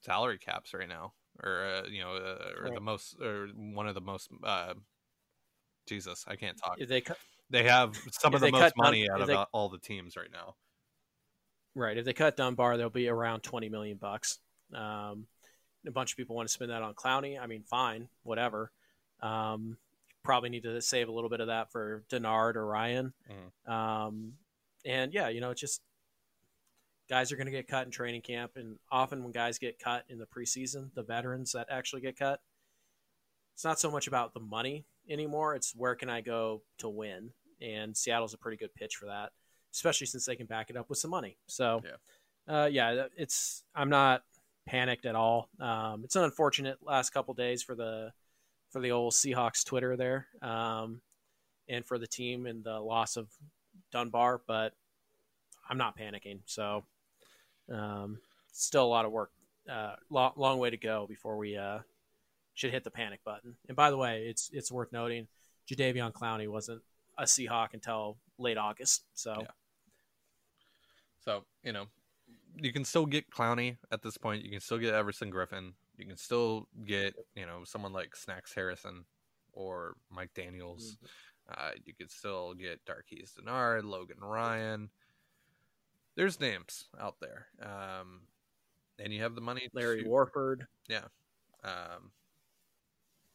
[SPEAKER 2] salary caps right now, or uh, you know, uh, or the most, or one of the most. Uh, Jesus, I can't talk.
[SPEAKER 1] if they cut
[SPEAKER 2] They have some of the most
[SPEAKER 1] cut Dun-
[SPEAKER 2] money out of
[SPEAKER 1] they-
[SPEAKER 2] all the teams right now.
[SPEAKER 1] right, if they cut Dunbar, they'll be around twenty million bucks. Um, a bunch of people want to spend that on Clowney. I mean, fine, whatever. Um, probably need to save a little bit of that for Dennard or Ryan.
[SPEAKER 2] Mhm.
[SPEAKER 1] Um, and yeah, you know, it's just guys are going to get cut in training camp, and often when guys get cut in the preseason, the veterans that actually get cut, it's not so much about the money anymore. It's where can I go to win, and Seattle's a pretty good pitch for that, especially since they can back it up with some money. So, yeah, uh, yeah, it's I'm not panicked at all. Um, it's an unfortunate last couple days for the for the old Seahawks Twitter there, um, and for the team and the loss of Dunbar, but I'm not panicking. So, um, still a lot of work, uh, long, long way to go before we uh, should hit the panic button. And by the way, it's it's worth noting, Jadeveon Clowney wasn't a Seahawk until late August. So,
[SPEAKER 2] Yeah. So you know, you can still get Clowney at this point. You can still get Everson Griffen. You can still get you know someone like Snacks Harrison or Mike Daniels. Uh, you could still get Darqueze Dennard, Logan Ryan. There's names out there, um, and you have the money.
[SPEAKER 1] Larry
[SPEAKER 2] to,
[SPEAKER 1] Warford. Yeah.
[SPEAKER 2] Um,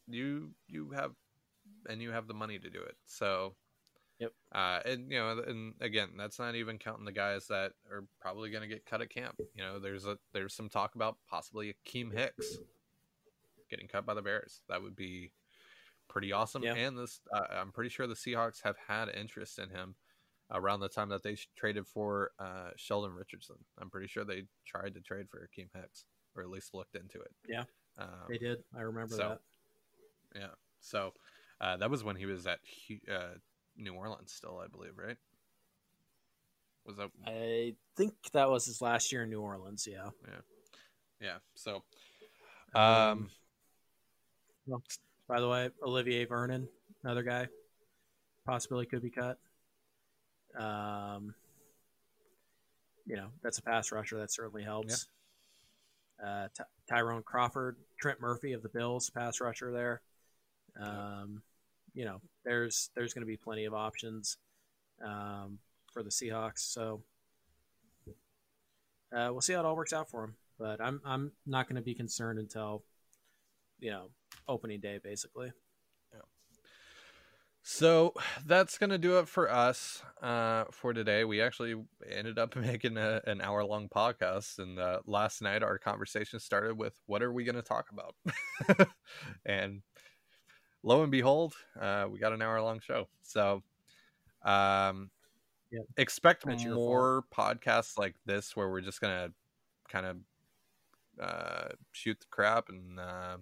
[SPEAKER 2] you you have and you have the money to do it. So,
[SPEAKER 1] Yep.
[SPEAKER 2] Uh, and you know, and again, that's not even counting the guys that are probably going to get cut at camp. You know, there's a there's some talk about possibly Akiem Hicks getting cut by the Bears. That would be pretty awesome.
[SPEAKER 1] Yeah.
[SPEAKER 2] And this, uh, I'm pretty sure the Seahawks have had interest in him around the time that they traded for uh, Sheldon Richardson. I'm pretty sure they tried to trade for Akiem Hicks, or at least looked into it.
[SPEAKER 1] Yeah.
[SPEAKER 2] Um,
[SPEAKER 1] They did. I remember
[SPEAKER 2] so-
[SPEAKER 1] that.
[SPEAKER 2] yeah. So uh, that was when he was at uh, New Orleans, still, I believe, right? Was that?
[SPEAKER 1] I think that was his last year in New Orleans. Yeah.
[SPEAKER 2] Yeah. Yeah. So, um, well
[SPEAKER 1] By the way, Olivier Vernon, another guy, possibly could be cut. Um, you know, that's a pass rusher that certainly helps. Uh, Ty- Tyrone Crawford, Trent Murphy of the Bills, pass rusher there. Um, you know, there's there's going to be plenty of options um, for the Seahawks. So uh, we'll see how it all works out for them. But I'm I'm not going to be concerned until you know opening day, basically.
[SPEAKER 2] So that's gonna do it for us uh, for today. We actually ended up making a, an hour long podcast, and uh, last night our conversation started with what are we gonna talk about, and lo and behold, uh, we got an hour long show. So, um,
[SPEAKER 1] Yeah.
[SPEAKER 2] expect
[SPEAKER 1] That's
[SPEAKER 2] more podcasts like this where we're just gonna kind of uh, shoot the crap and uh,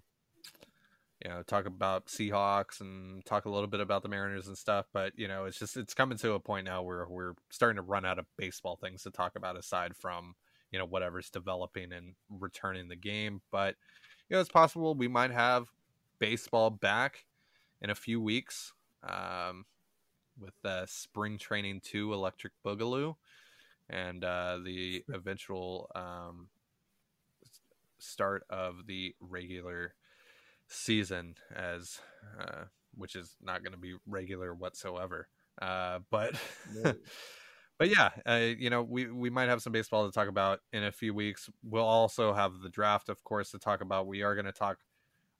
[SPEAKER 2] you know talk about Seahawks and talk a little bit about the Mariners and stuff. But you know, it's just it's coming to a point now where we're starting to run out of baseball things to talk about aside from you know whatever's developing and returning the game. But you know, it's possible we might have baseball back in a few weeks um, with uh, spring training two electric boogaloo and uh, the eventual um, start of the regular season as uh, which is not going to be regular whatsoever. Uh, but
[SPEAKER 1] No.
[SPEAKER 2] but yeah uh, you know we we might have some baseball to talk about in a few weeks. We'll also have the draft of course to talk about. We are going to talk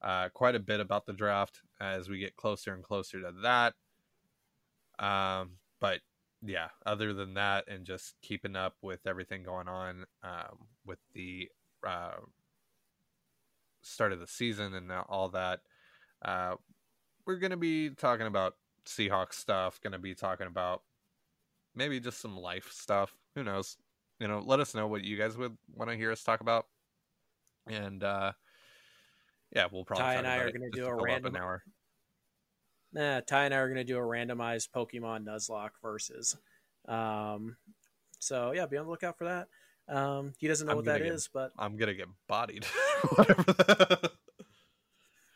[SPEAKER 2] uh, quite a bit about the draft as we get closer and closer to that. Um, but yeah other than that and just keeping up with everything going on um, with the uh, start of the season and all that uh, we're going to be talking about seahawks stuff going to be talking about maybe just some life stuff who knows you know let us know what you guys would want to hear us talk about and uh Yeah, we'll probably.
[SPEAKER 1] Ty
[SPEAKER 2] talk
[SPEAKER 1] and I are gonna do a random-
[SPEAKER 2] an hour.
[SPEAKER 1] Nah, Ty and I are going to do a randomized Pokemon Nuzlocke versus. Um, so yeah, be on the lookout for that. Um, he doesn't know
[SPEAKER 2] I'm
[SPEAKER 1] what that
[SPEAKER 2] get-
[SPEAKER 1] is, but
[SPEAKER 2] I'm gonna get bodied.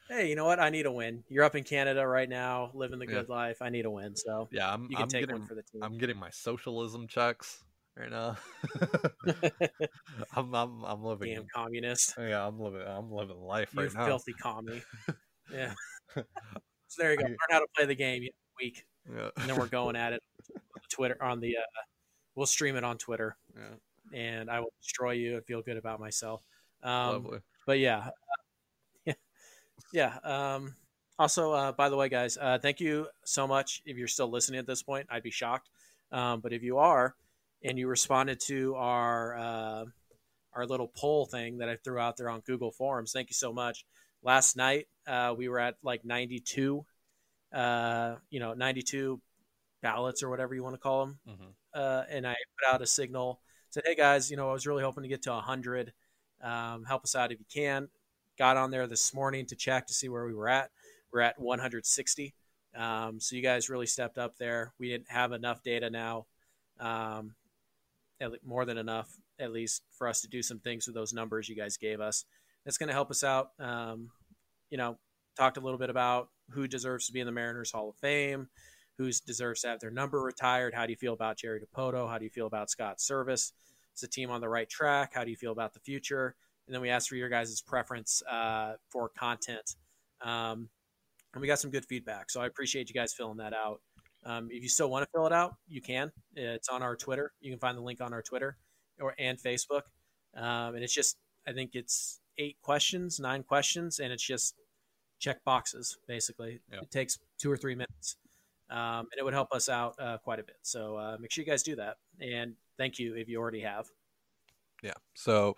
[SPEAKER 1] Hey, you know what? I need a win. You're up in Canada right now, living the
[SPEAKER 2] Yeah.
[SPEAKER 1] good life. I need a win, so
[SPEAKER 2] yeah, I'm.
[SPEAKER 1] you can
[SPEAKER 2] I'm
[SPEAKER 1] take
[SPEAKER 2] getting.
[SPEAKER 1] one for the team.
[SPEAKER 2] I'm getting my socialism checks right now. I'm. I'm. I'm living.
[SPEAKER 1] Damn communist.
[SPEAKER 2] Yeah, I'm living. I'm living life
[SPEAKER 1] You
[SPEAKER 2] right now.
[SPEAKER 1] filthy commie. Yeah. so there you go.
[SPEAKER 2] I-
[SPEAKER 1] Learn how to play the game have week,
[SPEAKER 2] Yeah.
[SPEAKER 1] and then we're going at it on the Twitter on the. Uh, we'll stream it on Twitter,
[SPEAKER 2] yeah.
[SPEAKER 1] And I will destroy you and feel good about myself. Um,
[SPEAKER 2] Lovely.
[SPEAKER 1] but yeah, yeah, yeah. Um, also, uh, by the way, guys, uh, thank you so much. If you're still listening at this point, I'd be shocked. Um, but if you are, and you responded to our uh, our little poll thing that I threw out there on Google Forms, thank you so much. Last night, uh, we were at like 92, uh, you know, 92 ballots or whatever you want to call them
[SPEAKER 2] Mhm.
[SPEAKER 1] uh, and I put out a signal, said, "Hey guys, you know, I was really hoping to get to 100. Um, help us out if you can." Got on there this morning to check to see where we were at. We're at 160. Um, so you guys really stepped up there. We didn't have enough data now, um, more than enough at least for us to do some things with those numbers you guys gave us. That's going to help us out. Um, you know, talked a little bit about who deserves to be in the Mariners Hall of Fame who deserves to have their number retired. How do you feel about Jerry Dipoto? How do you feel about Scott Servais? Is the team on the right track? How do you feel about the future? And then we asked for your guys' preference uh, for content. Um, and we got some good feedback. So I appreciate you guys filling that out. Um, if you still want to fill it out, you can. It's on our Twitter. You can find the link on our Twitter or and Facebook. Um, and it's just, I think it's eight questions, nine questions, and it's just check boxes basically.
[SPEAKER 2] Yeah.
[SPEAKER 1] It takes two or three minutes um, and it would help us out uh, quite a bit. So uh, make sure you guys do that, and thank you if you already have.
[SPEAKER 2] Yeah. So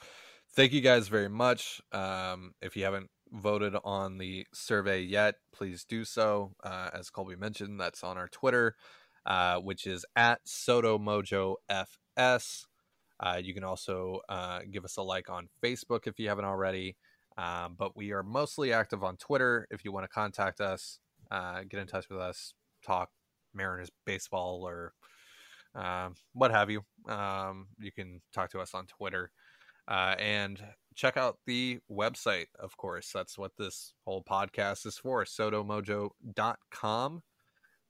[SPEAKER 2] thank you guys very much. Um, if you haven't voted on the survey yet, please do so. Uh, as Colby mentioned, that's on our Twitter, uh, which is at SodoMojoFS. Uh, you can also uh, give us a like on Facebook if you haven't already. Um, but we are mostly active on Twitter. If you want to contact us, uh, get in touch with us, talk Mariners baseball or um, what have you. Um, you can talk to us on Twitter uh, and check out the website, of course. That's what this whole podcast is for sodomojo.com.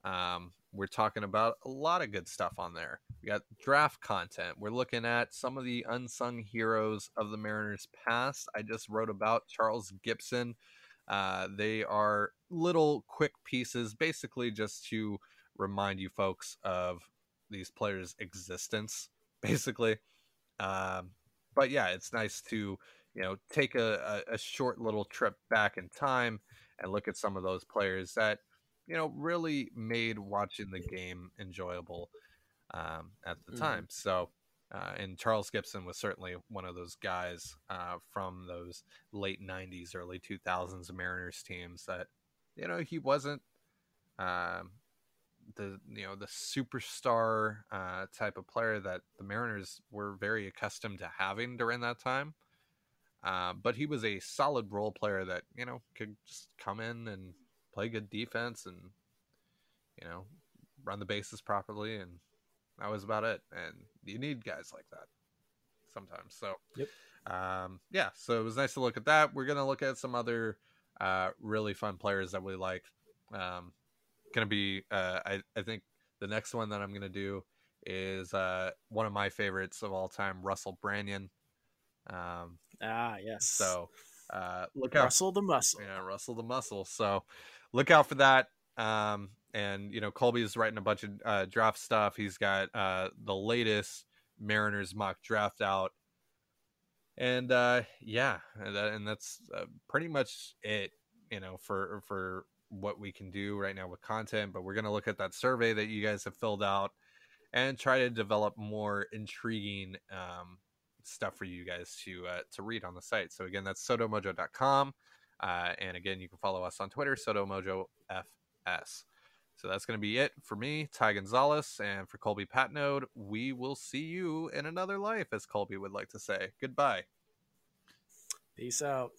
[SPEAKER 2] Um, we're talking about a lot of good stuff on there. We got draft content. We're looking at some of the unsung heroes of the Mariners past. I just wrote about Charles Gipson. Uh, they are little quick pieces, basically just to remind you folks of these players' existence, basically. Um, but yeah, it's nice to you know take a, a, short little trip back in time and look at some of those players that you know really made watching the game enjoyable um, at the
[SPEAKER 1] Mhm.
[SPEAKER 2] time. So. Uh, and Charles Gipson was certainly one of those guys uh, from those late '90s, early 2000s Mariners teams that, you know, he wasn't um, the you know the superstar uh, type of player that the Mariners were very accustomed to having during that time. Uh, but he was a solid role player that you know could just come in and play good defense and you know run the bases properly, and that was about it. And you need guys like that sometimes. So,
[SPEAKER 1] Yep.
[SPEAKER 2] um, yeah. So it was nice to look at that. We're gonna look at some other uh, really fun players that we like. Um, gonna be uh, I, I think the next one that i'm gonna do is uh, one of my favorites of all time russell branyan um,
[SPEAKER 1] Ah, yes.
[SPEAKER 2] so uh, look out
[SPEAKER 1] Russell the muscle.
[SPEAKER 2] yeah russell the muscle. So look out for that. Um, and you know colby's writing a bunch of uh, draft stuff. He's got uh, the latest mariners mock draft out. And uh, yeah and, that, and that's uh, pretty much it you know for for what we can do right now with content but we're going to look at that survey that you guys have filled out and try to develop more intriguing um, stuff for you guys to uh, to read on the site. So again that's sodomojo.com uh, and again you can follow us on twitter sodomojofs so that's going to be it for me ty gonzalez and for colby patnode we will see you in another life as colby would like to say. Goodbye.
[SPEAKER 1] Peace out.